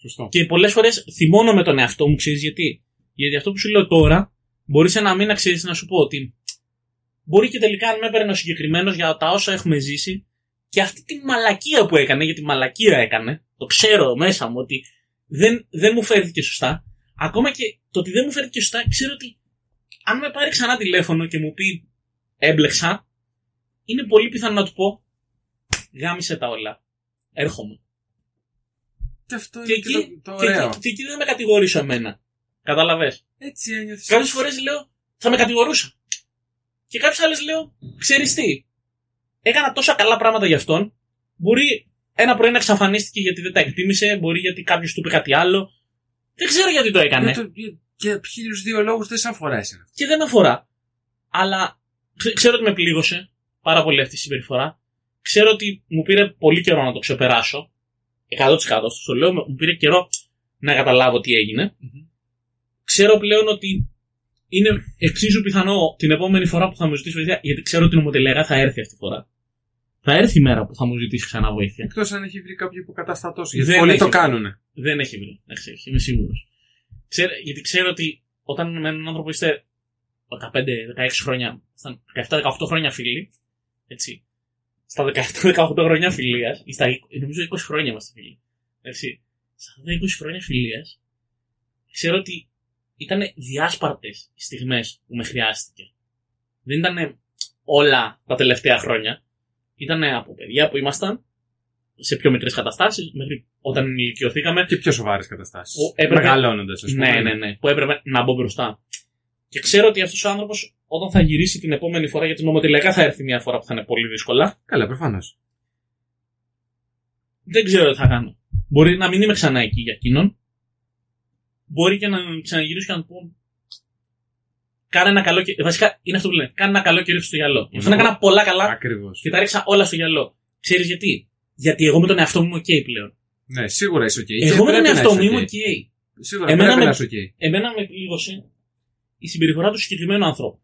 Σωστό. Και πολλές φορές θυμώνω με τον εαυτό μου, ξέρεις γιατί; Γιατί αυτό που σου λέω τώρα, μπορείς ένα μήνα ξέρεις να σου πω ότι μπορεί και τελικά αν με έπαιρνε ο συγκεκριμένος για τα όσα έχουμε ζήσει και αυτή τη μαλακία που έκανε, γιατί μαλακία έκανε, το ξέρω μέσα μου ότι δεν, δεν μου φέρθηκε σωστά. Ακόμα και το ότι δεν μου φέρθηκε σωστά, ξέρω ότι αν με πάρει ξανά τηλέφωνο και μου πει έμπλεξα, είναι πολύ πιθανό να του πω γάμισε τα όλα. Έρχομαι. Και αυτό Και είναι και, εκεί, το, το και, ωραίο. εκεί, και εκεί δεν με κατηγορήσω εμένα. Κατάλαβε. Έτσι ένιωθες. Κάποιες φορές λέω θα με κατηγορούσα. Και κάποιες άλλες λέω ξέρεις τι. Έκανα τόσα καλά πράγματα για αυτόν. Μπορεί ένα πρωί να εξαφανίστηκε γιατί δεν τα εκτίμησε. Μπορεί γιατί κάποιος του είπε κάτι άλλο. Δεν ξέρω γιατί το έκανε. Για το, για Και χίλιους δύο λόγους δεν σε αφορά εσένα. Και δεν με αφορά. Αλλά ξε- ξέρω ότι με πλήγωσε πάρα πολύ αυτή η συμπεριφορά. Ξέρω ότι μου πήρε πολύ καιρό να το ξεπεράσω. 100% στο λέω, μου πήρε καιρό να καταλάβω τι έγινε. Ξέρω πλέον ότι είναι εξίσου πιθανό την επόμενη φορά που θα μου ζητήσει βοήθεια, γιατί ξέρω ότι η νομοτελεγά θα έρθει αυτή τη φορά. Θα έρθει η μέρα που θα μου ζητήσει ξανά βοήθεια. Εκτός αν έχει βρει κάποιο υποκαταστατό σου. Γιατί Δεν πολλοί έχει το βρει. κάνουν. Δεν έχει βρει. Να ξέρει, είμαι σίγουρος. Γιατί ξέρω ότι όταν με έναν άνθρωπο είστε 15-16 χρόνια, στα 17-18 χρόνια φίλοι, έτσι. Στα 17-18 χρόνια φιλίας, ή στα 20, νομίζω 20 χρόνια είμαστε φίλοι. Έτσι. Στα αυτά τα 20 χρόνια φιλίας, ξέρω ότι ήταν διάσπαρτες οι στιγμές που με χρειάστηκε. Δεν ήταν όλα τα τελευταία χρόνια. Ήταν από παιδιά που ήμασταν σε πιο μικρές καταστάσεις, μέχρι όταν ενηλικιωθήκαμε. Και πιο σοβαρές καταστάσεις. Που έπρεπε- Μεγαλώνοντας, ας πούμε. Ναι, ναι, ναι. Που έπρεπε να μπω μπροστά. Και ξέρω ότι αυτός ο άνθρωπος, όταν θα γυρίσει την επόμενη φορά, γιατί νομοτελειακά θα έρθει μια φορά που θα είναι πολύ δύσκολα, Καλά, προφανώς. δεν ξέρω τι θα κάνω. Μπορεί να μην είμαι ξανά εκεί για εκείνον. Μπορεί και να ξαναγυρίσω και να του πω. Κάνε ένα καλό και ρίξ' το. Βασικά είναι αυτό που λένε. Κάνε ένα καλό και ρίξ' το στο γιαλό. Είναι Αυτό να αυτό. έκανα πολλά καλά Ακριβώς. και τα έριξα όλα στο γιαλό. Ξέρεις γιατί; Γιατί εγώ με τον εαυτό μου είμαι OK πλέον. Ναι, σίγουρα είσαι οκ. Και εγώ με τον πρέπει να εαυτό μου είσαι είμαι οκ. OK. Σίγουρα Εμένα πρέπει με- να είσαι οκ. εμένα με πλήγωσε η συμπεριφορά του συγκεκριμένου ανθρώπου.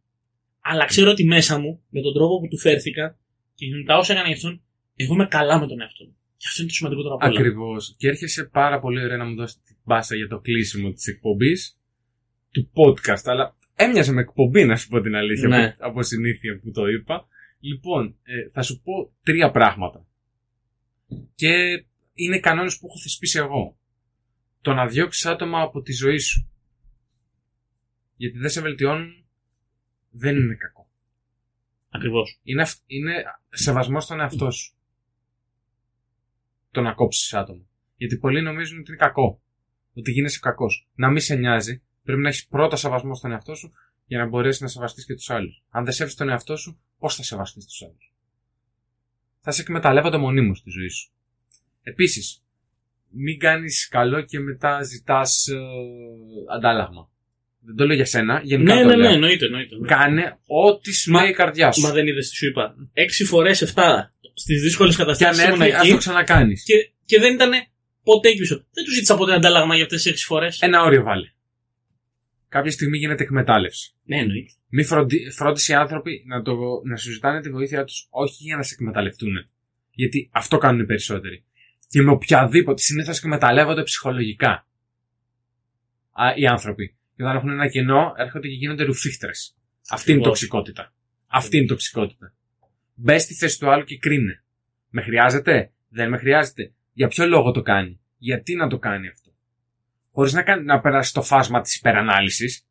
Αλλά ξέρω ότι μέσα μου, με τον τρόπο που του φέρθηκα και με τα όσα έκανα για αυτόν, εγώ είμαι καλά με τον εαυτό μου. Και αυτό είναι το σημαντικότερο από όλα. Ακριβώς. Και έρχεσαι πάρα πολύ ωραία να μου δώσεις την πάσα για το κλείσιμο της εκπομπής του podcast. Αλλά έμοιαζε με εκπομπή, να σου πω την αλήθεια, Ναι. από, από συνήθεια που το είπα. Λοιπόν, ε, θα σου πω τρία πράγματα. Και είναι κανόνες που έχω θεσπίσει εγώ. Το να διώξεις άτομα από τη ζωή σου. Γιατί δεν σε βελτιώνουν, δεν είναι κακό. Ακριβώς. Είναι, αυ- είναι σεβασμός στον εαυτό σου. Το να κόψεις άτομο. Γιατί πολλοί νομίζουν ότι είναι κακό. Ότι γίνεσαι κακός. Να μην σε νοιάζει. Πρέπει να έχεις πρώτα σεβασμό στον εαυτό σου για να μπορέσεις να σεβαστείς και τους άλλους. Αν δεν σέβει τον εαυτό σου, πώς θα σεβαστείς τους άλλους; Θα σε εκμεταλλεύονται μονίμως στη ζωή σου. Επίσης, μην κάνεις καλό και μετά ζητάς αντάλλαγμα. Δεν το λέω για σένα, γενικά Ναι, το ναι, λέω. ναι, εννοείται, εννοείται. Κάνε ό,τι σου Μα- λέει η καρδιά σου. Μα δεν είδες τι σου είπα. Έξι φορές 7 στις δύσκολες Και αν καταστάσει ήμουν έρθει, ας εκεί το ξανακάνεις. και, και δεν ήταν ποτέ εκεί πίσω. Δεν του ζήτησα ποτέ αντάλλαγμα για αυτές τις έξι φορές. Ένα όριο βάλε. Κάποια στιγμή γίνεται εκμετάλλευση. Ναι, εννοείται. Μη φροντι... φρόντισε οι άνθρωποι να, το... να σου ζητάνε τη βοήθειά τους όχι για να σε εκμεταλλευτούν. Γιατί αυτό κάνουν οι περισσότεροι. Και με οποιαδήποτε συνήθως εκμεταλλεύονται ψυχολογικά. Α, οι άνθρωποι. Και όταν έχουν ένα κενό, έρχονται και γίνονται ρουφίχτρες. Αυτή είναι η Ακριβώς. τοξικότητα. Αυτή είναι η τοξικότητα. Μπε στη θέση του άλλου και κρίνε. Με χρειάζεται, δεν με χρειάζεται. Για ποιο λόγο το κάνει, γιατί να το κάνει αυτό; Χωρίς να, κάνει- να περάσει το φάσμα της υπερανάλυσης,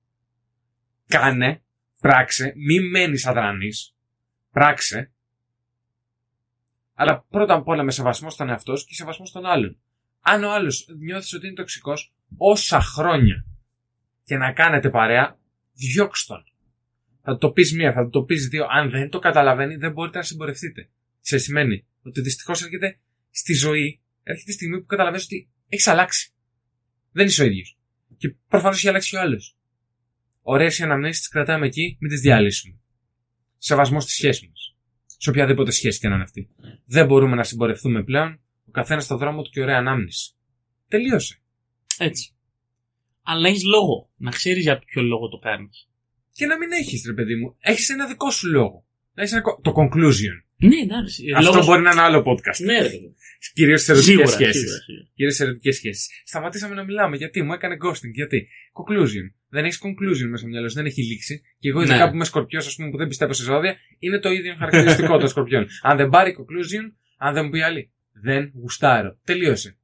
κάνε, πράξε, μη μένεις αδρανής, πράξε. Αλλά πρώτα απ' όλα με σεβασμό στον εαυτό σου και σεβασμό στον άλλον. Αν ο άλλος νιώθεις ότι είναι τοξικός, όσα χρόνια και να κάνετε παρέα, διώξ' τον. Θα το πεις μία, θα το πεις δύο. Αν δεν το καταλαβαίνει, δεν μπορείτε να συμπορευτείτε. Σε σημαίνει ότι δυστυχώς έρχεται στη ζωή, έρχεται η στιγμή που καταλαβαίνεις ότι έχεις αλλάξει. Δεν είσαι ο ίδιος. Και προφανώς έχει αλλάξει και ο άλλος. Ωραίες οι αναμνήσεις τις κρατάμε εκεί, μην τις διαλύσουμε. Σεβασμός στη σχέση μας. Σε οποιαδήποτε σχέση και να είναι αυτή. Δεν μπορούμε να συμπορευτούμε πλέον, ο καθένας στο δρόμο του και ωραία ανάμνηση. Τελείωσε. Έτσι. Αλλά έχεις λόγο. Να ξέρεις για ποιο λόγο το κάνει. Και να μην έχεις, ρε παιδί μου, έχεις ένα δικό σου λόγο. Να έχεις ένα... κο- Το conclusion. Ναι, εντάξει. Αυτό Λόγος- μπορεί να είναι άλλο podcast. Ναι, ρε παιδί. Κυρίως σε ερωτικές Σίγουρα, σχέσεις. σίγουρα, σίγουρα. Κυρίως σε ερωτικές σχέσεις. Σταματήσαμε να μιλάμε. Γιατί μου έκανε ghosting. Γιατί; Conclusion. Δεν έχεις conclusion μέσα στο μυαλό σου. Δεν έχει λήξει. Και εγώ, ειδικά Ναι. που είμαι σκορπιός, ας πούμε, που δεν πιστεύω σε ζώδια, είναι το ίδιο χαρακτηριστικό των σκορπιών. Αν δεν πάρει conclusion, αν δεν μου πει άλλη, δεν γουστάρω. Τελείωσε.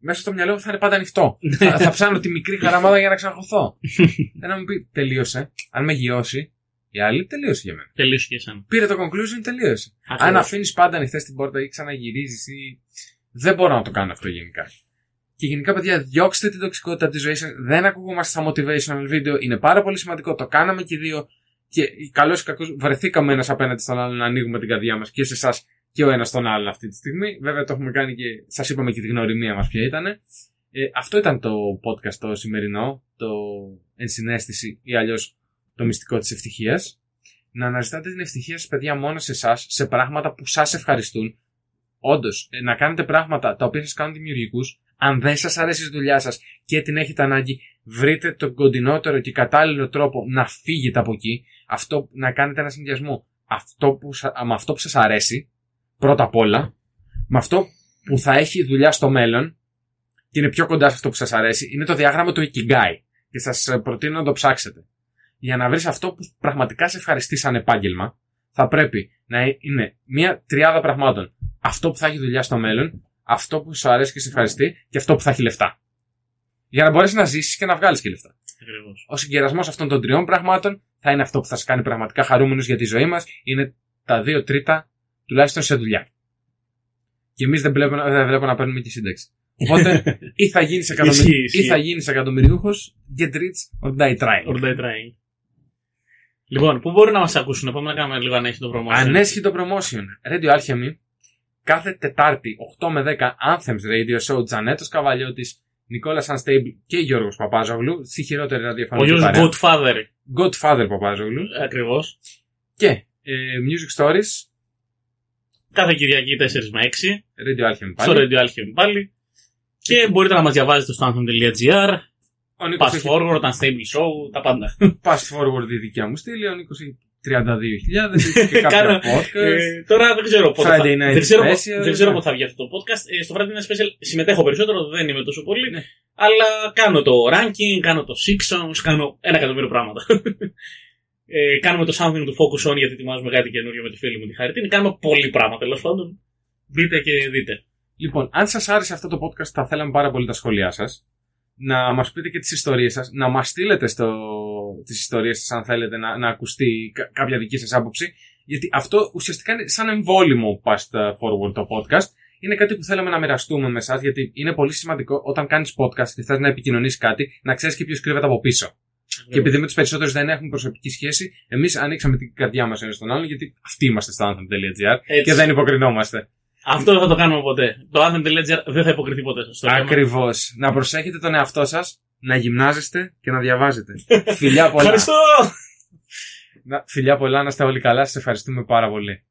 Μέσα στο μυαλό μου θα είναι πάντα ανοιχτό. θα, θα ψάχνω τη μικρή χαραμάδα για να ξαναχωθώ. *laughs* Δεν να μου πει τελείωσε. Αν με γιώσει, η άλλη τελείωσε για μένα. Τελείωσε και εσένα. Πήρε το conclusion, τελείωσε. Αν Ακριβώς. αφήνεις πάντα ανοιχτές την πόρτα ή ξαναγυρίζεις ή. Δεν μπορώ να το κάνω αυτό γενικά. Και γενικά, παιδιά, διώξτε την τοξικότητα τη ζωή σας. Δεν ακουγόμαστε στα motivational video. Είναι πάρα πολύ σημαντικό. Το κάναμε και οι δύο. Και καλώς ή κακώς βρεθήκαμε ένας απέναντι στον άλλον να ανοίγουμε την καρδιά μας και σε εσάς και ο ένας τον άλλον αυτή τη στιγμή. Βέβαια, το έχουμε κάνει και σας είπαμε και τη γνωριμία μας ποια ήταν. Ε, αυτό ήταν το podcast το σημερινό, το ενσυναίσθηση ή αλλιώς το μυστικό της ευτυχίας. Να αναζητάτε την ευτυχία σας παιδιά μόνο σε εσάς, σε πράγματα που σας ευχαριστούν. Όντως, να κάνετε πράγματα τα οποία σας κάνουν δημιουργικούς. Αν δεν σας αρέσει η δουλειά σας και την έχετε ανάγκη, βρείτε τον κοντινότερο και κατάλληλο τρόπο να φύγετε από εκεί. Αυτό, να κάνετε ένα συνδυασμό. Αυτό που, σα- με αυτό που σας αρέσει, πρώτα απ' όλα, με αυτό που θα έχει δουλειά στο μέλλον και είναι πιο κοντά σε αυτό που σας αρέσει, είναι το διάγραμμα του Ikigai. Και σας ε, προτείνω να το ψάξετε. Για να βρεις αυτό που πραγματικά σε ευχαριστεί σαν επάγγελμα, θα πρέπει να είναι μια τριάδα πραγμάτων. Αυτό που θα έχει δουλειά στο μέλλον, αυτό που σου αρέσει και σε ευχαριστεί και αυτό που θα έχει λεφτά. Για να μπορέσεις να ζήσεις και να βγάλεις και λεφτά. Ακριβώς. Ο συγκερασμός αυτών των τριών πραγμάτων θα είναι αυτό που θα σε κάνει πραγματικά χαρούμενος για τη ζωή μας. Είναι τα δύο τρίτα τουλάχιστον σε δουλειά. Και εμείς δεν, βλέπω να- δεν βλέπω να παίρνουμε και σύνταξη. Οπότε *laughs* ή θα γίνεις Ισχύει, ισχύει. ή θα γίνεις εκατομμυριούχος, get rich or die trying. Or die trying. Λοιπόν, πού μπορεί να μας ακούσουν, πάμε να κάνουμε λίγο ανέσχυτο promotion. Ανέσχυτο promotion. Radio Alchemy. Κάθε Τετάρτη 8 με 10 Anthems Radio Show. Τζανέτος Καβαλιώτης, Νικόλας Unstable και Γιώργος Παπάζογλου. Στη χειρότερη Ο ραδιοφωνική γιο παρέα. Godfather. Godfather Παπάζογλου. Ακριβώς. Και ε, Music Stories. Κάθε Κυριακή 4 με 6. Radio Alchemy Στο πάλι. Radio Alchemy πάλι. Και μπορείτε να μας διαβάζετε στο anthem.gr. Ο Νίκος Pass έχει forward, unstable show, τα πάντα. Fast forward η δικιά μου στήλη. Ο Νίκος έχει 32.000. Έχει και *laughs* κάποια Κάνω- podcast. Ε, τώρα δεν ξέρω πότε. Θα, Friday Night δεν ξέρω, Special, δεν ξέρω ναι. πότε θα βγει αυτό το podcast. Ε, στο Friday Night Special συμμετέχω περισσότερο, δεν είμαι τόσο πολύ. Ναι. Αλλά κάνω το ranking, κάνω το six songs, κάνω ένα εκατομμύριο πράγματα. *laughs* ε, κάνουμε το something to focus on γιατί ετοιμάζουμε κάτι καινούριο με τη φίλη μου τη Χαριτίνη. Κάνουμε πολλοί πράγματα τέλος πάντων. Μπείτε και δείτε. Λοιπόν, αν σας άρεσε αυτό το podcast, θα θέλαμε πάρα πολύ τα σχόλιά σας. Να μας πείτε και τις ιστορίες σας. Να μας στείλετε τις ιστορίες σας, αν θέλετε να, να ακουστεί κα- κάποια δική σας άποψη. Γιατί αυτό ουσιαστικά είναι σαν εμβόλυμο past forward το podcast. Είναι κάτι που θέλαμε να μοιραστούμε με εσά, γιατί είναι πολύ σημαντικό όταν κάνεις podcast και θες να επικοινωνήσει κάτι, να ξέρεις και ποιος κρύβεται από πίσω. Και επειδή με τους περισσότερους δεν έχουμε προσωπική σχέση, εμείς ανοίξαμε την καρδιά μας ένας στον άλλον, γιατί αυτοί είμαστε στο anthem.gr Έτσι. και δεν υποκρινόμαστε. Αυτό δεν θα το κάνουμε ποτέ. Το anthem.gr δεν θα υποκριθεί ποτέ. Στο λέμε. Ακριβώς. Να προσέχετε τον εαυτό σας, να γυμνάζεστε και να διαβάζετε. *laughs* φιλιά πολλά. Ευχαριστώ! Να- φιλιά πολλά, να είστε όλοι καλά. Σας ευχαριστούμε πάρα πολύ.